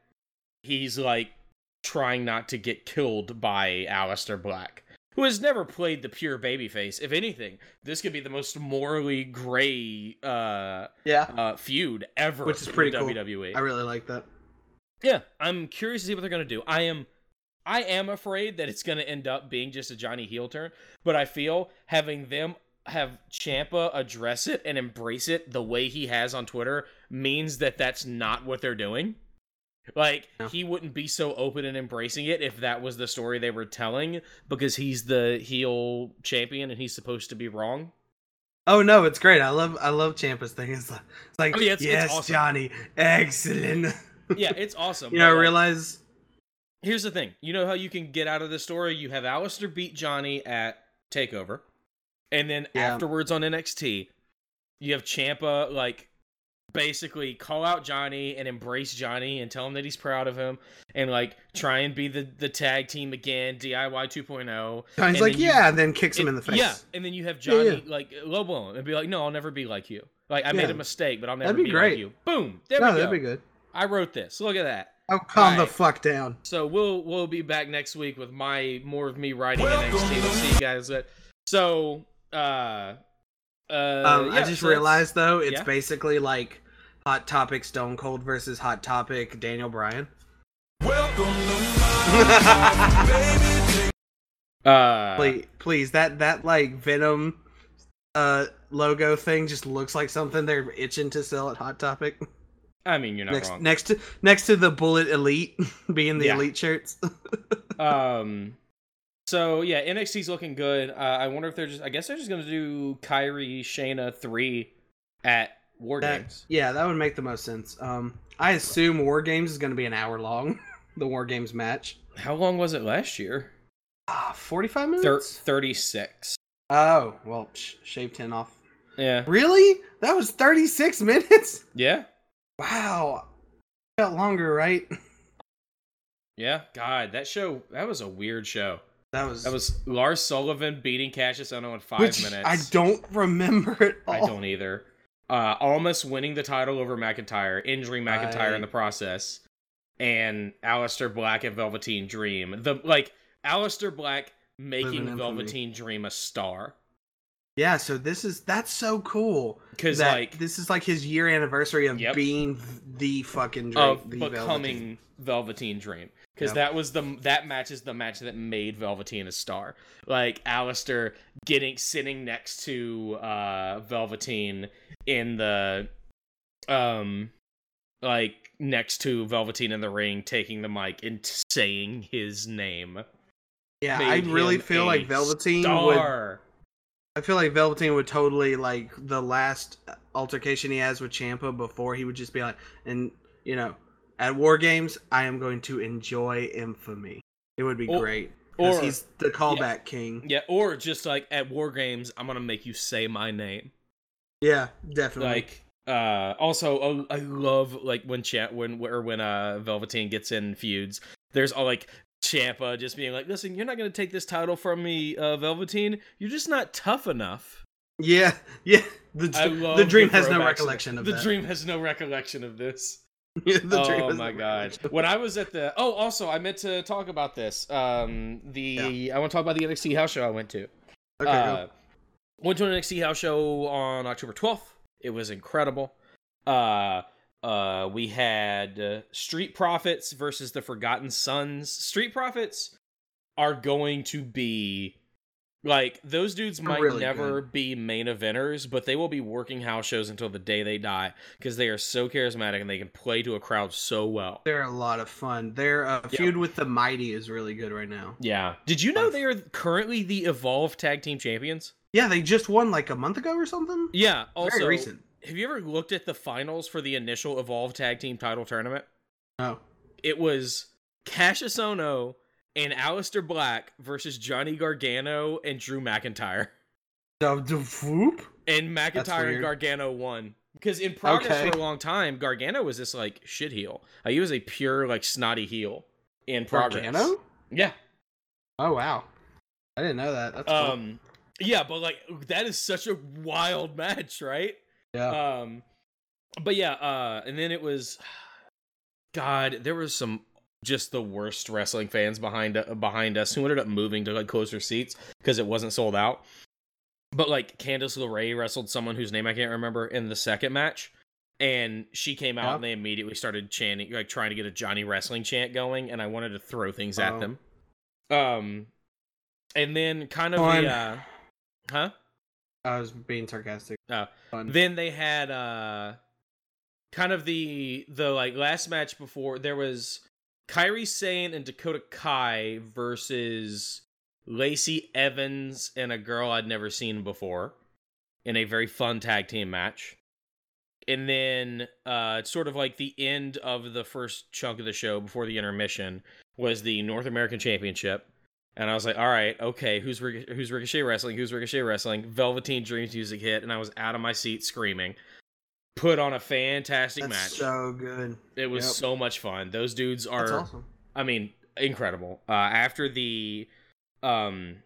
he's like trying not to get killed by Aleister Black who has never played the pure babyface if anything this could be the most morally gray uh yeah, uh feud ever Which is pretty cool. WWE I really like that. yeah, I'm curious to see what they're gonna do. I am, I am afraid that it's gonna end up being just a Johnny heel turn, but I feel having them have Ciampa address it and embrace it the way he has on Twitter means that that's not what they're doing. Like Yeah. he wouldn't be so open and embracing it if that was the story they were telling because he's the heel champion and he's supposed to be wrong. Oh no, it's great. I love I love Ciampa's thing. It's like, it's like Oh, yeah, it's- it's yes, awesome. Johnny, excellent. Yeah, it's awesome. you know, I like, realize Here's the thing. You know how you can get out of the story? You have Aleister beat Johnny at TakeOver. And then Yeah. afterwards on NXT, you have Ciampa like basically call out Johnny and embrace Johnny and tell him that he's proud of him and like try and be the the tag team again, DIY 2.0. Johnny's and like you- yeah, and then kicks him in the face. Yeah, and then you have Johnny yeah. like low blow him and be like, "No, I'll never be like you. Like I made a mistake, but I'll never That'd be be, like great. you." Boom. There no, we go. that'd be good. I wrote this. Look at that. Oh, calm the fuck down. So we'll we'll be back next week with my more of me writing NXT. We'll see you guys. Then. So uh uh Um, I just so realized though, it's yeah. basically like Hot Topic Stone Cold versus Hot Topic Daniel Bryan. uh please, please, that that like Venom uh logo thing just looks like something they're itching to sell at Hot Topic. I mean you're not next wrong. next to next to the Bullet Elite being the Yeah. elite shirts. Um so yeah, NXT's looking good. Uh, I wonder if they're just I guess they're just gonna do Kairi Shayna three at War That- Games. yeah, that would make the most sense. Um, I assume War Games is going to be an hour long. the War Games match. How long was it last year? Ah, forty-five Thir- minutes. Thirty six. oh well, sh- shave ten off. Yeah. Really? That was thirty-six minutes. Yeah. Wow, felt longer, right? Yeah. God, that show that was a weird show. That was That was Lars Sullivan beating Kassius Ohno in five which minutes. I don't remember it all. I don't either. Uh, almost winning the title over McIntyre, injuring McIntyre Right. in the process, and Aleister Black and Velveteen Dream. The like Aleister Black making Velveteen Dream a star. Yeah, so this is that's so cool. because like this is like his year anniversary of Yep. being the fucking Drake, of the becoming Velveteen Dream because Yep. that was the that match is the match that made Velveteen a star. Like Aleister getting sitting next to uh Velveteen in the um like next to Velveteen in the ring taking the mic and saying his name. Yeah, I really feel like Velveteen would. star. I feel like Velveteen would totally like the last altercation he has with Ciampa before he would just be like, and you know, at War Games, I am going to enjoy infamy. It would be Or- great. or- he's the callback king. Yeah, or just like at War Games, I'm gonna make you say my name. Yeah, definitely. like uh also uh, i love like when chat when or when uh velveteen gets in feuds there's all like ciampa just being like listen you're not gonna take this title from me uh velveteen you're just not tough enough yeah, yeah. The, I dr- love the dream has no recollection of the that. dream has no recollection of this Yeah, oh my god when i was at the oh also i meant to talk about this um the i want to talk about the nxt house show i went to Okay, uh, went to an NXT house show on October 12th. It was incredible. Uh, uh, we had uh, Street Profits versus the Forgotten Sons. Street Profits are going to be like those dudes might Really never be main eventers, but they will be working house shows until the day they die because they are so charismatic and they can play to a crowd so well. They're a lot of fun. Their uh, Yeah. feud with the Mighty is really good right now. Yeah. Did you know they are currently the Evolve Tag Team Champions? Yeah, they just won like a month ago or something. Yeah. Also, Very recent. Have you ever looked at the finals for the initial Evolve Tag Team title tournament? Oh, It was Kassius Ohno and Aleister Black versus Johnny Gargano and Drew McIntyre. the, the whoop. And McIntyre and. Gargano won. Because in progress Okay. for a long time, Gargano was this like shit heel. Uh, he was a pure like snotty heel in progress. Gargano? Yeah. Oh wow, I didn't know that. That's cool. Um yeah, but like that is such a wild match, right? yeah. Um, but yeah, uh, and then it was, God, there was some just the worst wrestling fans behind uh, behind us who ended up moving to like closer seats because it wasn't sold out. But like Candice LeRae wrestled someone whose name I can't remember in the second match, and she came out and they immediately started chanting, like trying to get a Johnny Wrestling chant going, and I wanted to throw things at Oh. them. Um, and then kind of Fun. the, uh, huh? I was being sarcastic. Oh. Fun. then they had uh kind of the the like last match before there was Kairi Sane and Dakota Kai versus Lacey Evans and a girl I'd never seen before in a very fun tag team match. And then uh it's sort of like the end of the first chunk of the show before the intermission was the North American Championship. And I was like, all right, okay, who's Ric- who's Ricochet wrestling? Who's Ricochet wrestling? Velveteen Dreams music hit, and I was out of my seat screaming. Put on a fantastic That's match. so good. it was Yep. so much fun. Those dudes are, That's awesome. I mean, incredible. Uh, after the um,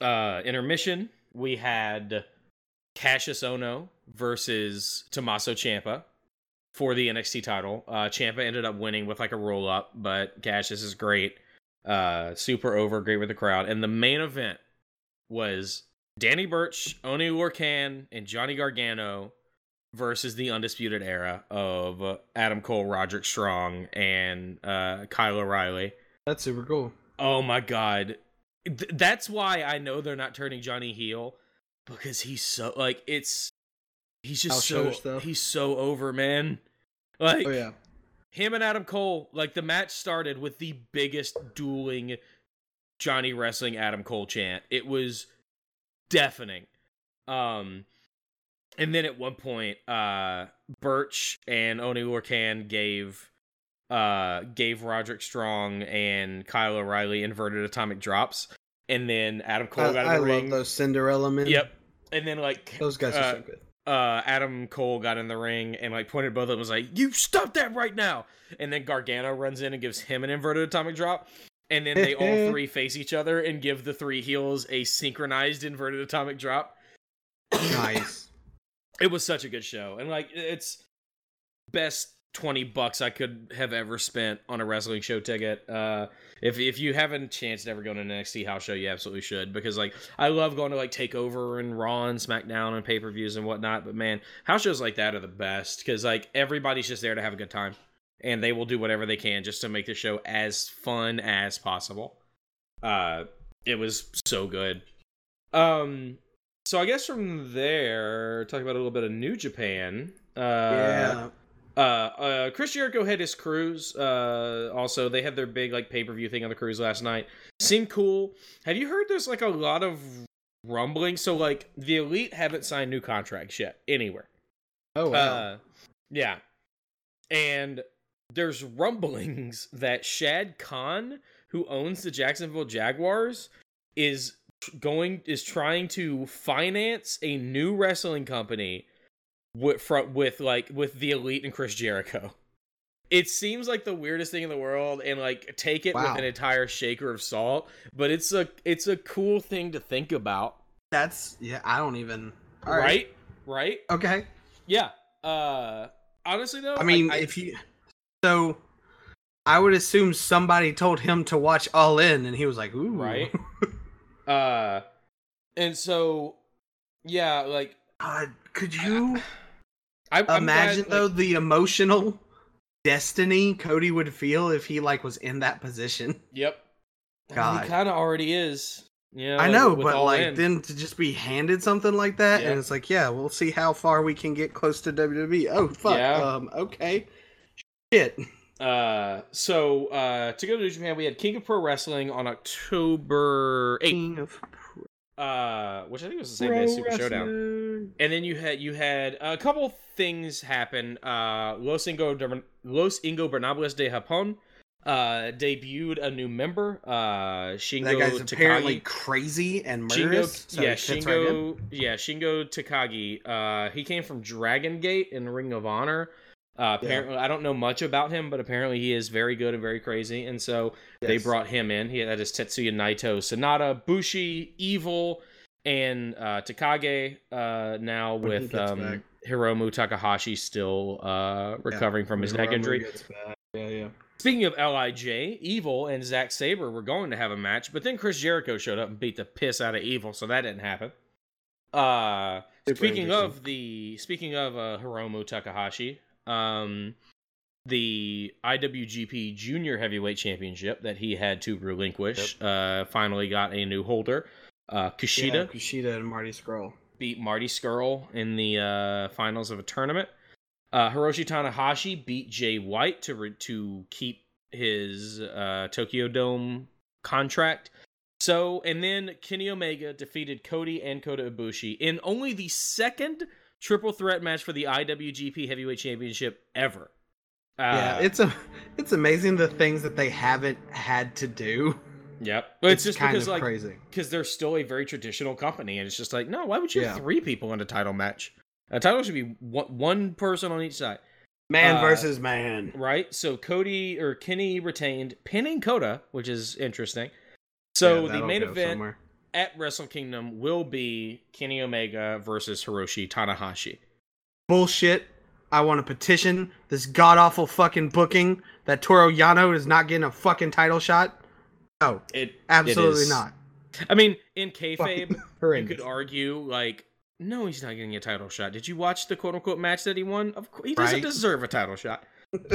uh, intermission, we had Kassius Ohno versus Tommaso Ciampa for the NXT title. Uh, Ciampa ended up winning with like a roll up, but Kassius is great. Uh, super over, great with the crowd. And the main event was Danny Burch, Oni Lorcan, and Johnny Gargano versus the Undisputed Era of uh, Adam Cole, Roderick Strong, and uh, Kyle O'Reilly. That's super cool. Oh my god. Th- that's why I know they're not turning Johnny heel because he's so like it's he's just I'll so stuff. he's so over, man. Like Oh yeah. him and Adam Cole, like the match started with the biggest dueling Johnny wrestling Adam Cole chant. It was deafening. Um and then at one point, uh Burch and Oni Lorcan gave uh gave Roderick Strong and Kyle O'Reilly inverted atomic drops. And then Adam Cole I, got in the I the love ring. those Cinderella men. Yep. And then like Those guys are uh, so good. uh Adam Cole got in the ring and like pointed both of them and was like, "You stop that right now!" And then Gargano runs in and gives him an inverted atomic drop, and then they all three face each other and give the three heels a synchronized inverted atomic drop. Nice. It was such a good show, and like it's best 20 bucks I could have ever spent on a wrestling show ticket. Uh, if if you haven't a chance to ever go to an NXT house show, you absolutely should because like I love going to like Takeover and Raw and SmackDown and pay per views and whatnot. But man, house shows like that are the best because like everybody's just there to have a good time and they will do whatever they can just to make the show as fun as possible. Uh, it was so good. Um, so I guess from there, talk about a little bit of New Japan. Uh, yeah. uh, uh, Chris Jericho had his cruise. Uh, also, they had their big like pay per view thing on the cruise last night. Seemed cool. Have you heard? There's like a lot of rumbling. So like the elite haven't signed new contracts yet anywhere. Oh wow. Uh, yeah, and there's rumblings that Shad Khan, who owns the Jacksonville Jaguars, is going is trying to finance a new wrestling company with from with like with the elite and Chris Jericho. It seems like the weirdest thing in the world, and like take it Wow. with an entire shaker of salt. But it's a it's a cool thing to think about, That's yeah. I don't even. All right? Right? Okay. Yeah. Uh, honestly though, I mean, I, if you so, I would assume somebody told him to watch All In, and he was like, "Ooh, Right. uh, and so yeah, like God, could you I I'm imagine glad, though like, the emotional destiny Cody would feel if he like was in that position? Yep. I mean, God. he kind of already is. Yeah, I like, know, but like In. then to just be handed something like that, Yeah. and it's like, yeah, we'll see how far we can get close to WWE. Oh fuck, Yeah. um, okay, shit. Uh, so uh, to go to New Japan, we had King of Pro Wrestling on October eighth, King of uh, which I think was the same day as Super Showdown. And then you had you had a couple things happen. Uh, Los Ingo Los Ingobernables de Japón uh debuted a new member. Uh, Shingo That guy's Takagi. apparently crazy and murderous. Shingo, so yeah, it fits right. Shingo, yeah, Shingo Takagi. Uh, he came from Dragon Gate in Ring of Honor. Uh, apparently, I don't know much about him, but apparently he is very good and very crazy. And so they brought him in. He that is Tetsuya Naito, Sanada, Bushi, Evil, and uh, Takagi. Uh, now When with um, back. Hiromu Takahashi still uh, recovering from his neck injury. Yeah, yeah. Speaking of Lij, Evil and Zack Sabre were going to have a match, but then Chris Jericho showed up and beat the piss out of Evil, so that didn't happen. Uh, Super speaking of the speaking of uh, Hiromu Takahashi, um, the IWGP Junior Heavyweight Championship that he had to relinquish, uh, finally got a new holder. Uh, Kushida Yeah, Kushida and Marty Scurll. beat Marty Scurll in the uh, finals of a tournament. Uh, Hiroshi Tanahashi beat Jay White to re- to keep his uh, Tokyo Dome contract. So, and then Kenny Omega defeated Cody and Kota Ibushi in only the second triple threat match for the IWGP Heavyweight Championship ever. Uh, yeah, it's a, it's amazing the things that they haven't had to do. yep. But it's, just kind because of like crazy. because they're still a very traditional company, and it's just like, no, why would you have three people in a title match? A title should be one, one person on each side, Man uh, versus man. right? So Cody or Kenny retained pinning Kota, which is interesting. So Yeah, the main event somewhere. At Wrestle Kingdom will be Kenny Omega versus Hiroshi Tanahashi. bullshit. I want to petition this god awful fucking booking that Toru Yano is not getting a fucking title shot. No, It absolutely it not. I mean, in kayfabe, you could argue like, no, he's not getting a title shot. Did you watch the quote unquote match that he won? Of course, he doesn't Right. deserve a title shot.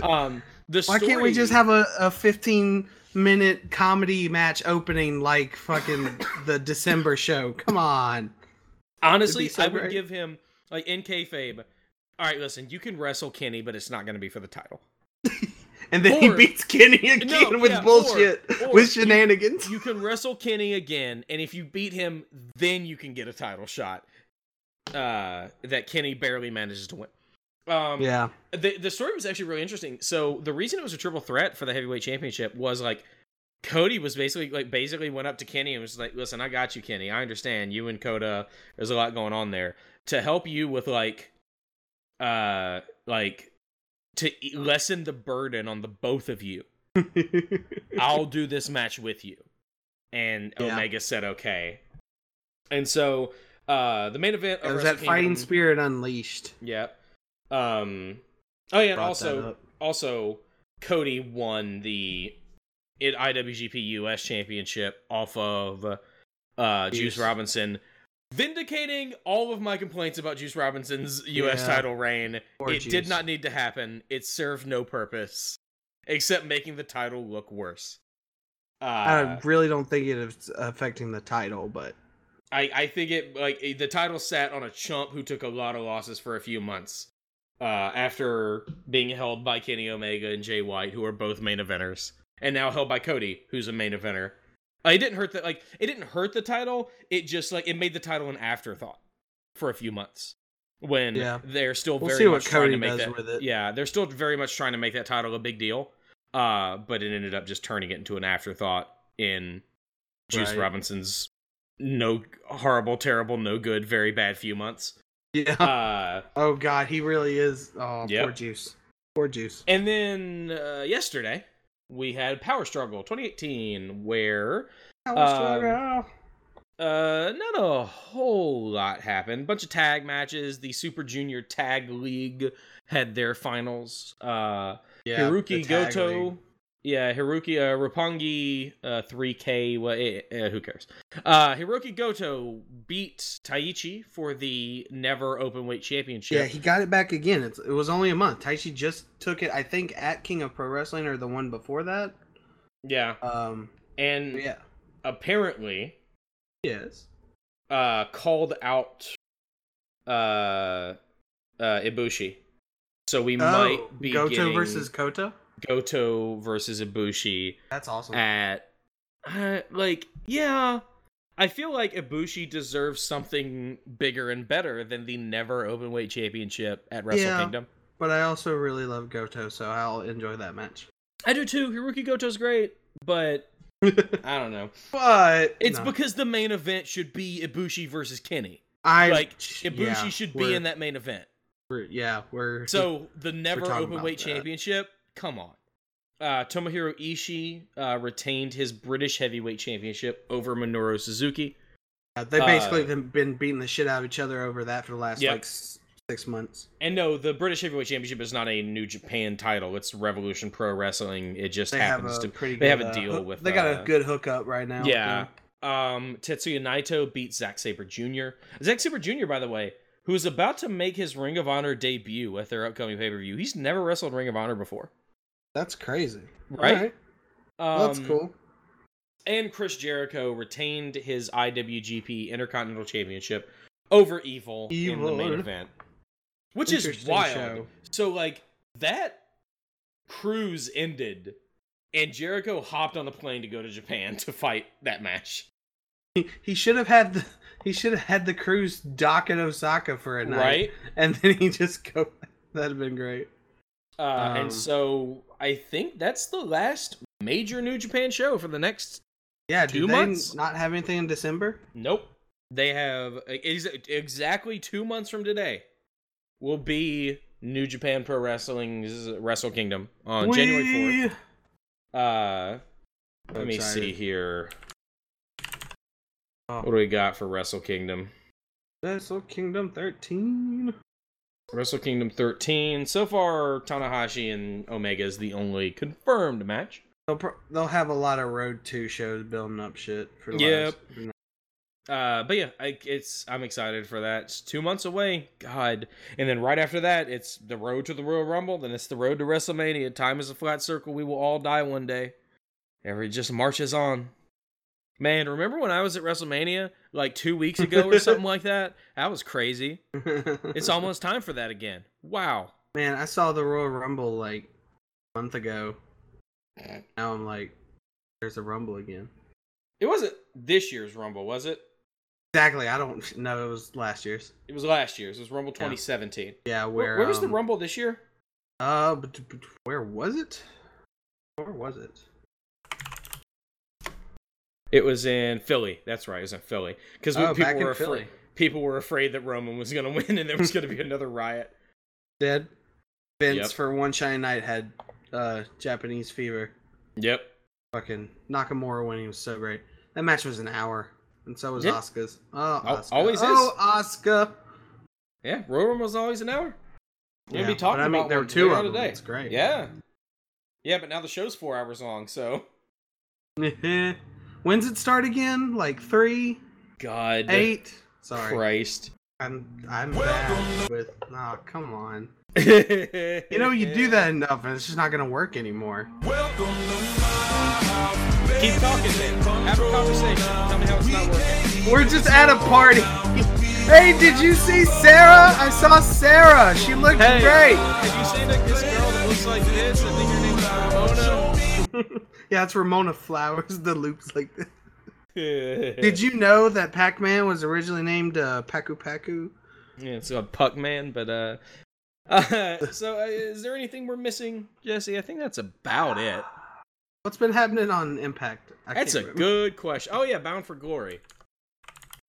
Um, the Why can't we just have a, a 15 minute comedy match opening like fucking the December show? Come on. Honestly, so I would give him like in kayfabe. All right, listen, you can wrestle Kenny, but it's not going to be for the title. And then Or- he beats Kenny again No, with yeah, bullshit, or with you- shenanigans. You can wrestle Kenny again, and if you beat him, then you can get a title shot. Uh, that Kenny barely manages to win. Um, yeah. the the story was actually really interesting. So the reason it was a triple threat for the heavyweight championship was like Cody was basically like basically went up to Kenny and was like, "Listen, I got you, Kenny. I understand you and Kota. There's a lot going on there to help you with like, uh, like to lessen the burden on the both of you. I'll do this match with you." And Yeah. Omega said, "Okay." And so uh the main event It was that fighting spirit unleashed. yeah. Um. Oh yeah, and also also Cody won the it IWGP US Championship off of uh, Juice. Juice. Robinson, vindicating all of my complaints about Juice Robinson's US Yeah. title reign. Poor it did not need to happen. It served no purpose except making the title look worse. Uh, I really don't think it's affecting the title, but I, I think it like the title sat on a chump who took a lot of losses for a few months uh, after being held by Kenny Omega and Jay White, who are both main eventers, and now held by Cody, who's a main eventer. Uh, it didn't hurt the like it didn't hurt the title. It just like it made the title an afterthought for a few months when Yeah. they're still We'll very much trying Cody to make that. with it. Yeah, they're still very much trying to make that title a big deal. Uh, but it ended up just turning it into an afterthought in Juice Right. Robinson's no horrible, terrible, no good, very bad few months. Yeah. Uh, oh God, he really is. Oh, Yep. poor Juice. Poor Juice. and then uh, yesterday we had Power Struggle 2018, where Power Um, uh, not a whole lot happened. Bunch of tag matches. The Super Junior Tag League had their finals. Uh, yeah, Hiruki the Goto. league. Yeah, Hiroki uh, Roppongi uh, 3K. Well, eh, eh, who cares? Uh, Hiroki Goto beat Taichi for the Never open weight Championship. Yeah, he got it back again. It's, it was only a month. Taichi just took it, I think, at King of Pro Wrestling or the one before that. yeah, Um, and yeah. apparently Yes. uh, called out uh, uh, Ibushi. So we Oh, might be Goto getting versus Kota. Goto versus Ibushi That's awesome. at uh, like yeah i feel like ibushi deserves something bigger and better than the never openweight championship at wrestle Yeah. kingdom But I also really love Goto, so I'll enjoy that match. i do too hiroki goto's great but i don't know but it's no. because the main event should be ibushi versus kenny I like ibushi yeah, should be in that main event we're- yeah, we're so the never openweight that. championship come on uh, Tomohiro Ishii uh, retained his British Heavyweight Championship over Minoru Suzuki. Yeah, they've basically Uh, been, beating the shit out of each other over that for the last Yep. like six months. And no, the British Heavyweight Championship is not a New Japan title. It's Revolution Pro Wrestling. It just They happens to. pretty. they have good, a uh, deal hook- with, They got uh, a good hookup right now. Yeah. Um, Tetsuya Naito beat Zack Sabre Jr. Zack Sabre Jr. By the way, who is about to make his Ring of Honor debut at their upcoming pay per view. He's never wrestled Ring of Honor before, that's crazy. right? Alright, Um, that's cool. And Chris Jericho retained his IWGP Intercontinental Championship over Evil, in the main event, which is wild. show. So like that cruise ended, and Jericho hopped on the plane to go to Japan to fight that match. He, he should have had the he should have had the cruise dock in Osaka for a night, Right? And then he just go. That'd have been great. Uh, Um, and so I think that's the last major New Japan show for the next. Yeah, Two do they months? not have anything in December? Nope. They have ex- exactly two months from today. Will be New Japan Pro Wrestling's Wrestle Kingdom on January fourth. Uh, let I'm me see here. Oh. What do we got for Wrestle Kingdom? Wrestle Kingdom 13. Wrestle Kingdom 13. So far, Tanahashi and Omega is the only confirmed match. They'll pro- they'll have a lot of Road Two shows building up shit for the Yep. last. Uh, but yeah, I, it's I'm excited for that. It's two months away. God, and then right after that, it's the road to the Royal Rumble. Then it's the road to WrestleMania. Time is a flat circle. We will all die one day. Every just marches on. Man, remember when I was at WrestleMania like two weeks ago or something like that? That was crazy. It's almost time for that again. Wow. Man, I saw the Royal Rumble like a month ago. Now I'm like, there's a Rumble again. It wasn't this year's Rumble, was it? Exactly. I don't know. It was last year's. It was last year's. It was Rumble 2017. Yeah, Where, where where was the um, Rumble this year? Uh, but, but where was it? Where was it? It was in Philly. That's right. It was in Philly because Oh, people were Philly. afraid. People were afraid that Roman was going to win and there was going to be another riot. Dead. Vince Yep. for one shiny night had uh Japanese fever. Yep. Fucking Nakamura winning was so great. That match was an hour, and so was Yeah. Asuka's. Oh, Asuka. always is. Oh, Asuka. Yeah. Royal Rumble was always an hour. Gonna Yeah, be talking I mean, about there were two of them. today. It's great. Yeah. Yeah, but now the show's four hours long, so When's it start again? Like three, God eight? Sorry, Christ. I'm I'm bad with. Oh, come on. You know you do that enough, and it's just not gonna work anymore. Keep talking, man. Have a conversation. Tell me how it's not working. We're just at a party. hey, did you see Sarah? I saw Sarah. She looked Hey, great. have you seen yeah, it's Ramona Flowers. The loops like this. Did you know that Pac-Man was originally named uh, Paku Paku? Yeah, it's a Puck Man, but uh, uh so uh, is there anything we're missing, Jesse? I think that's about it. What's been happening on Impact? I That's a remember. good question. Oh yeah, Bound for Glory.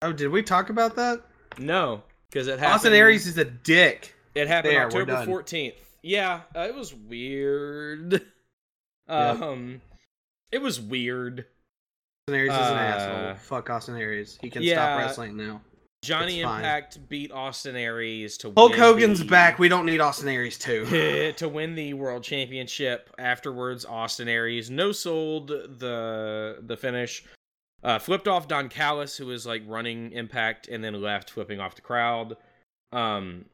Oh, did we talk about that? No, because it happened. Austin Aries is a dick. It happened There, October fourteenth. Yeah, uh, it was weird. Yep. Um, it was weird. Austin Aries is an Uh, asshole. Fuck Austin Aries. He can yeah. stop wrestling now. Johnny It's fine. Impact beat Austin Aries to Hulk Hogan's the- back. We don't need Austin Aries too. to win the world championship. Afterwards, Austin Aries no sold the the finish. Uh, flipped off Don Callis, who was like running Impact, and then left, flipping off the crowd. Um,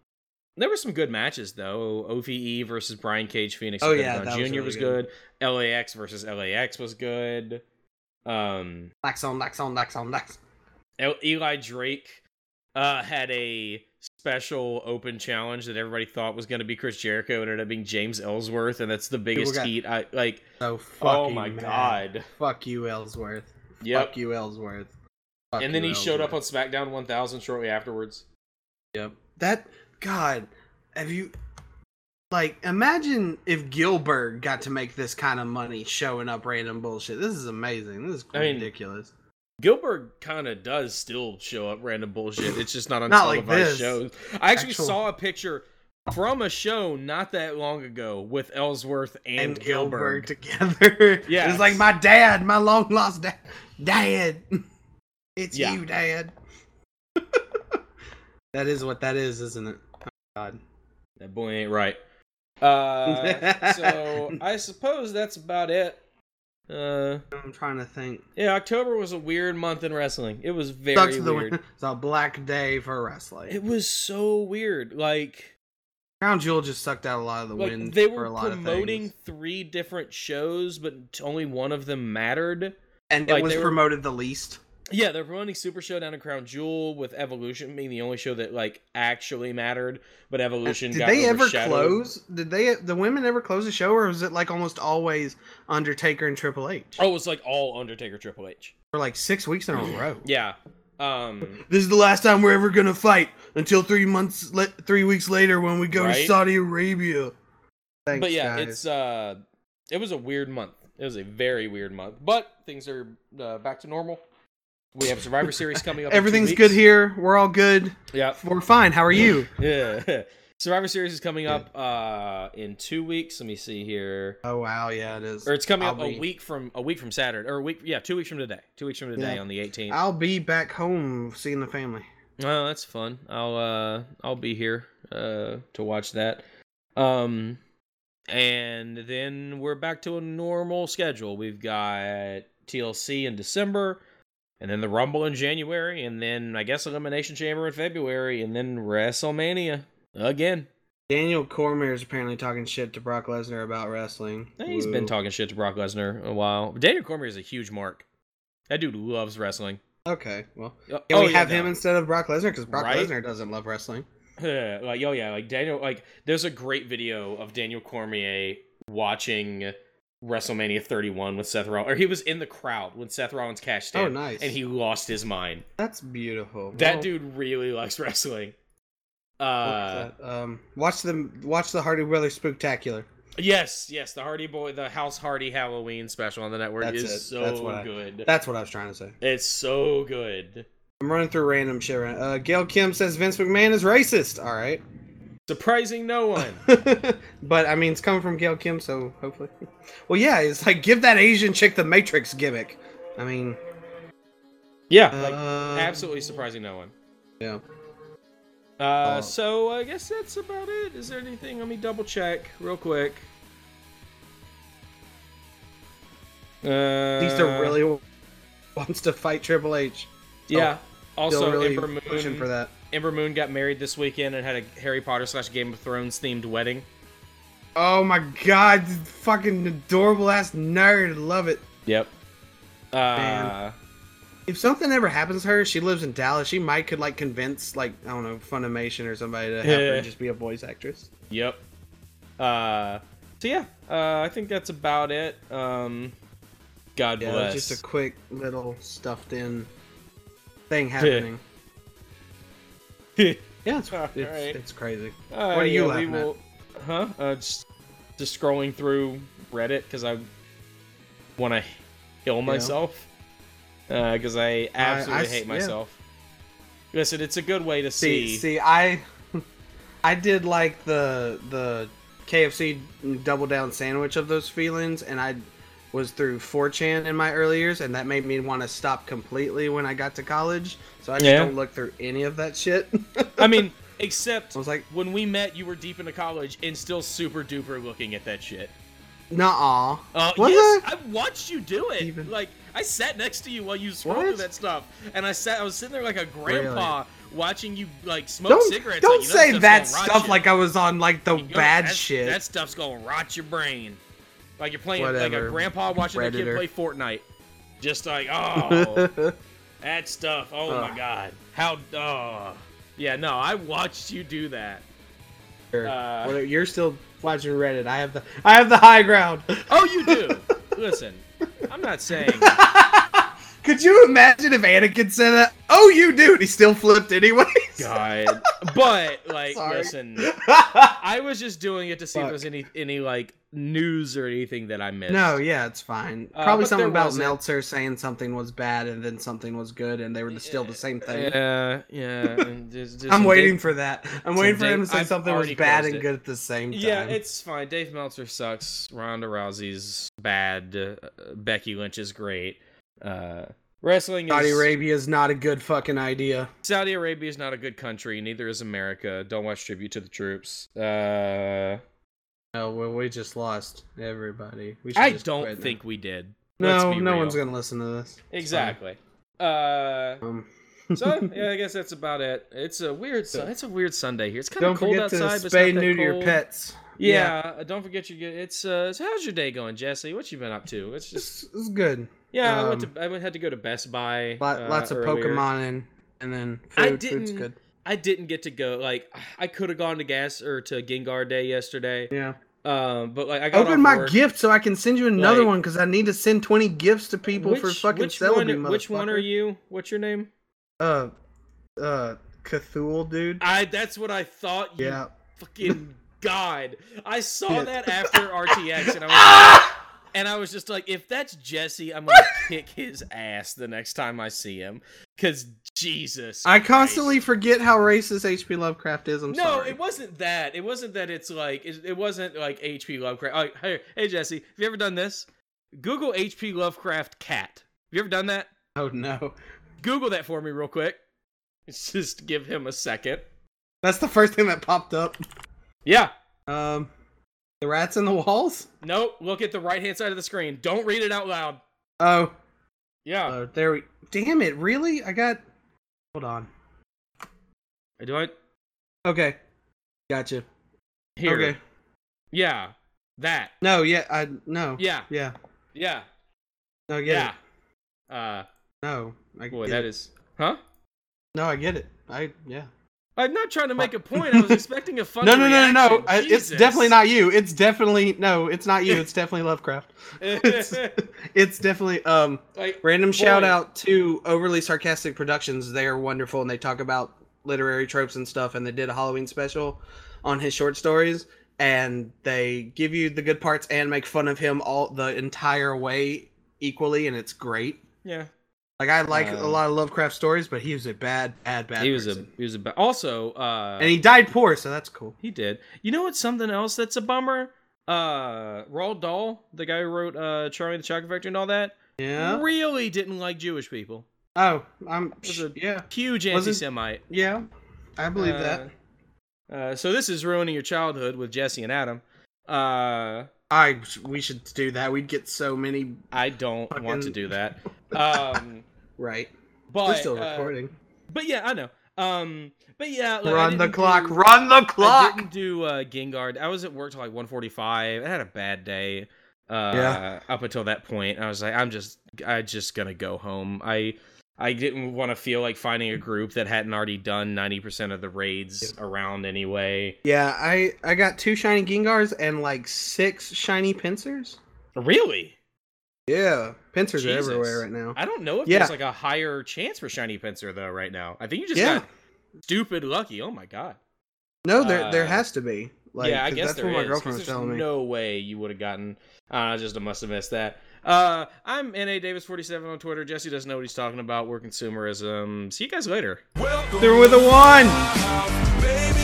there were some good matches though. OVE versus Brian Cage Phoenix. Oh, yeah, that was Jr. really was good. good. LAX versus LAX was good. Um, Lax on, lax on, lax on, lax. El- Eli Drake uh, had a special open challenge that everybody thought was going to be Chris Jericho. It ended up being James Ellsworth, and that's the biggest heat. I like. So fucking Oh my mad. god! Fuck you, Ellsworth. Yep. Fuck you, Ellsworth. Fuck and then you, he showed up on SmackDown 1000 shortly afterwards. Yep. That God, have you like imagine if Gilbert got to make this kind of money showing up random bullshit. This is amazing. This is I mean, ridiculous. Gilbert kind of does still show up random bullshit. It's just not on Not like televised this. shows. I actually Actual- saw a picture from a show not that long ago with Ellsworth and, and Gilbert. Gilbert together. Yes. It's like my dad, my long lost dad. Dad. It's Yeah. you, Dad. that is what that is, isn't it? God. That boy ain't right. Uh, so I suppose that's about it. Uh, I'm trying to think. yeah, October was a weird month in wrestling. It was very Sucks the weird. win- It's a black day for wrestling. It was so weird. Like, Crown Jewel just sucked out a lot of the like wind they for were a lot promoting of things. three different shows, but only one of them mattered. and like, it was they were- promoted the least. Yeah, they're promoting Super Showdown and Crown Jewel with Evolution being the only show that like actually mattered, but Evolution Did got they ever close? Did they the women ever close the show, or was it like almost always Undertaker and Triple H Oh, it was like all Undertaker Triple H. for like six weeks in a row? Yeah. Um This is the last time we're ever gonna fight until three months, le- three weeks later when we go to Saudi Arabia. Thanks, but yeah, guys. it's uh it was a weird month. It was a very weird month. But things are uh, back to normal. We have Survivor Series coming up. in two everything's good here. We're all good. Yeah. We're fine. How are you? Yeah. Survivor Series is coming up uh in 2 weeks. Let me see here. oh wow, yeah, it is. Or it's coming I'll up a week from a week from Saturday or a week yeah, 2 weeks from today. 2 weeks from today Yeah. on the 18th. I'll be back home seeing the family. Oh, that's fun. I'll uh I'll be here uh to watch that. Um and then we're back to a normal schedule. We've got TLC in December and then the Rumble in January and then I guess Elimination Chamber in February and then WrestleMania again. Daniel Cormier is apparently talking shit to Brock Lesnar about wrestling. He's been talking shit to Brock Lesnar a while. Daniel Cormier is a huge mark. That dude loves wrestling. Okay, well, Oh, can we oh, yeah, have him instead of Brock Lesnar? Because Brock Right? Lesnar doesn't love wrestling. like yo yeah like daniel like there's a great video of daniel cormier watching wrestlemania 31 with seth rollins or he was in the crowd when seth rollins cashed in Oh, nice. and he lost his mind That's beautiful. that Well, dude really likes wrestling uh that? um, watch them. Watch the Hardy Brothers Spooktacular. yes yes the hardy boy the house hardy halloween special on the network That's is it. so That's what I- good That's what I was trying to say. it's so good I'm running through random shit. Right uh, Gail Kim says Vince McMahon is racist. All right, surprising no one but I mean it's coming from Gail Kim, so hopefully. Well, yeah, it's like give that Asian chick the Matrix gimmick. I mean, yeah like uh, absolutely surprising no one Yeah. Uh, Oh. so I guess that's about it. Is there anything? Let me double check real quick. Uh, Batista really wants to fight Triple H. Yeah. Still Also, really Ember Moon. pushing for that. Ember Moon got married this weekend and had a Harry Potter slash Game of Thrones themed wedding. Oh my god, fucking adorable ass nerd. Love it. Yep. Uh, Man. If something ever happens to her, she lives in Dallas. She might could like convince like I don't know Funimation or somebody to have Yeah. her just be a voice actress. Yep. Uh, so yeah, uh, I think that's about it. Um, God Yeah, bless. just a quick little stuffed in thing happening. yeah, it's All it's, right. it's crazy. Uh, What are you yeah, laughing we at? Huh? Uh, just, just scrolling through Reddit because I want to kill myself. Because I absolutely I- hate yeah. myself. Listen, it's a good way to See, see. see, I, I did like the the KFC double down sandwich of those feelings, and I was through 4chan in my early years, and that made me want to stop completely when I got to college. So I just Yeah. don't look through any of that shit. I mean, except I was like, when we met, you were deep into college and still super duper looking at that shit. nah. Uh, Was yes, I? I watched you do it. Even- Like I sat next to you while you scrolled What? through that stuff, and I sat. I was sitting there like a grandpa watching you like smoke Don't cigarettes. don't like, you know say that stuff like I was on like the You know, bad shit. That stuff's gonna rot your brain. Like you're playing like a grandpa watching a kid play Fortnite. Just like oh, that stuff. Oh my god, how oh. Yeah, no, I watched you do that. Uh, You're still watching Reddit. I have the I have the high ground. Oh, you do. Listen, I'm not saying. Could you imagine if Anakin said that? Oh, you do. And he still flipped anyways. God, but like, listen, I was just doing it to see if Fuck. there was any any like news or anything that I missed. no, yeah, it's fine. Uh, Probably but something about wasn't. Meltzer saying something was bad and then something was good, and they were still the same thing. Yeah, yeah. and just- just I'm waiting Dave- for that. I'm waiting for Dave- him to say I've something was bad and it. good at the same time. Yeah, it's fine. Dave Meltzer sucks. Ronda Rousey's bad. Uh, Becky Lynch is great. Uh, wrestling is Saudi Arabia is not a good fucking idea. Saudi Arabia is not a good country. Neither is America. Don't watch tribute to the troops. Uh, Oh well, we just lost everybody. We I don't quit now. think we did. No, no real. one's gonna listen to this. It's. Exactly. Uh, Um, so yeah, I guess that's about it. It's a weird. Su- it's a weird Sunday here. It's kind don't of cold forget to outside, but spay it's not that neuter your pets. Yeah, uh, don't forget you get. It's uh, so how's your day going, Jesse? What you been up to? It's just It's, it's good. Yeah. I went Um, to. I went- had to go to Best Buy. Lot, uh, lots of earlier. Pokemon and and then I food. Food's didn't- good. I didn't get to go. Like I could have gone to gas or to Gengar Day yesterday. Yeah. Um, but like I got Open my work. gift so I can send you another Like- one because I need to send twenty gifts to people for fucking which Celebi, one? Which one are you? What's your name? Uh, uh, Cthulhu, dude. I. That's what I thought. You Yeah. fucking god. I saw Shit. that after RTX and I was and I was just like, if that's Jesse, I'm gonna kick his ass the next time I see him. Cause Jesus. I Christ. constantly forget how racist H.P. Lovecraft is. I'm No, sorry. it wasn't that. It wasn't that it's like it, it wasn't like H.P. Lovecraft. Like, hey, hey Jesse, have you ever done this? Google H.P. Lovecraft cat. Have you ever done that? Oh no, Google that for me real quick. It's just give him a second. that's the first thing that popped up. Yeah. Um, the rats in the walls. Nope. Look at the right hand side of the screen. Don't read it out loud. Oh, Yeah. uh, there we. Damn it! Really? I got. Hold on. I do I Okay, gotcha. here? Okay. Yeah. That. No, yeah, I no. Yeah. Yeah. Yeah. No, Yeah. it. Uh. No, I Boy, that it. is. Huh? No, I get it. I yeah. I'm not trying to make a point. I was expecting a fun. no, no, no, no, no. I, it's definitely not you. It's definitely no. It's not you. It's definitely Lovecraft. It's, it's definitely um. like, Random shout out to Overly Sarcastic Productions. They are wonderful and they talk about literary tropes and stuff. And they did a Halloween special on his short stories. And they give you the good parts and make fun of him all the entire way equally, and it's great. yeah. Like I like a Uh, lot of Lovecraft stories, but he was a bad, bad, bad. He was a. He was a. ba- Also, uh, and he died poor, so that's cool. He did. You know what's something else that's a bummer? Uh Roald Dahl, the guy who wrote uh Charlie the Chocolate Factory and all that, Yeah. really didn't like Jewish people. Oh, I'm Was a- yeah, Huge anti-Semite. yeah. I believe Uh, that. Uh, so this is ruining your childhood with Jesse and Adam. Uh, I we should do that. We'd get so many I don't want to do that. Um, right. but We're still uh, recording. but yeah, I know. Um, but yeah, look, I Run the clock. do- Run the clock. I didn't do uh, Gengar. I was at work till like 1:45. I had a bad day. Uh, Yeah. Up until that point, I was like, I'm just, I just gonna go home. I, I didn't want to feel like finding a group that hadn't already done 90% of the raids around anyway. Yeah, I I got two shiny Gengars and like six shiny Pinsirs. Really? Yeah, Pinsirs Jesus. are everywhere right now. I don't know if Yeah. there's like a higher chance for shiny Pinsir though right now. I think you just Yeah. got stupid lucky. Oh my god. No, there there Uh, has to be. Like, yeah, I 'cause guess that's there what my is, 'cause girlfriend was there's telling me. No way you would have gotten. Uh, I just must have missed that. Uh, I'm Na Davis 47 on Twitter. Jesse doesn't know what he's talking about. We're consumerism. See you guys later. They're with a one.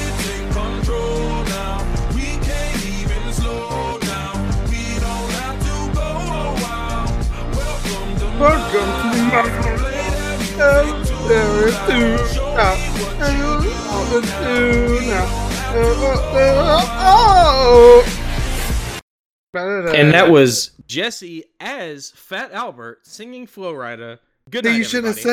There is two now. And all the two now. And that was Jesse as Fat Albert singing Flowrider. Good night, You should have everybody. said.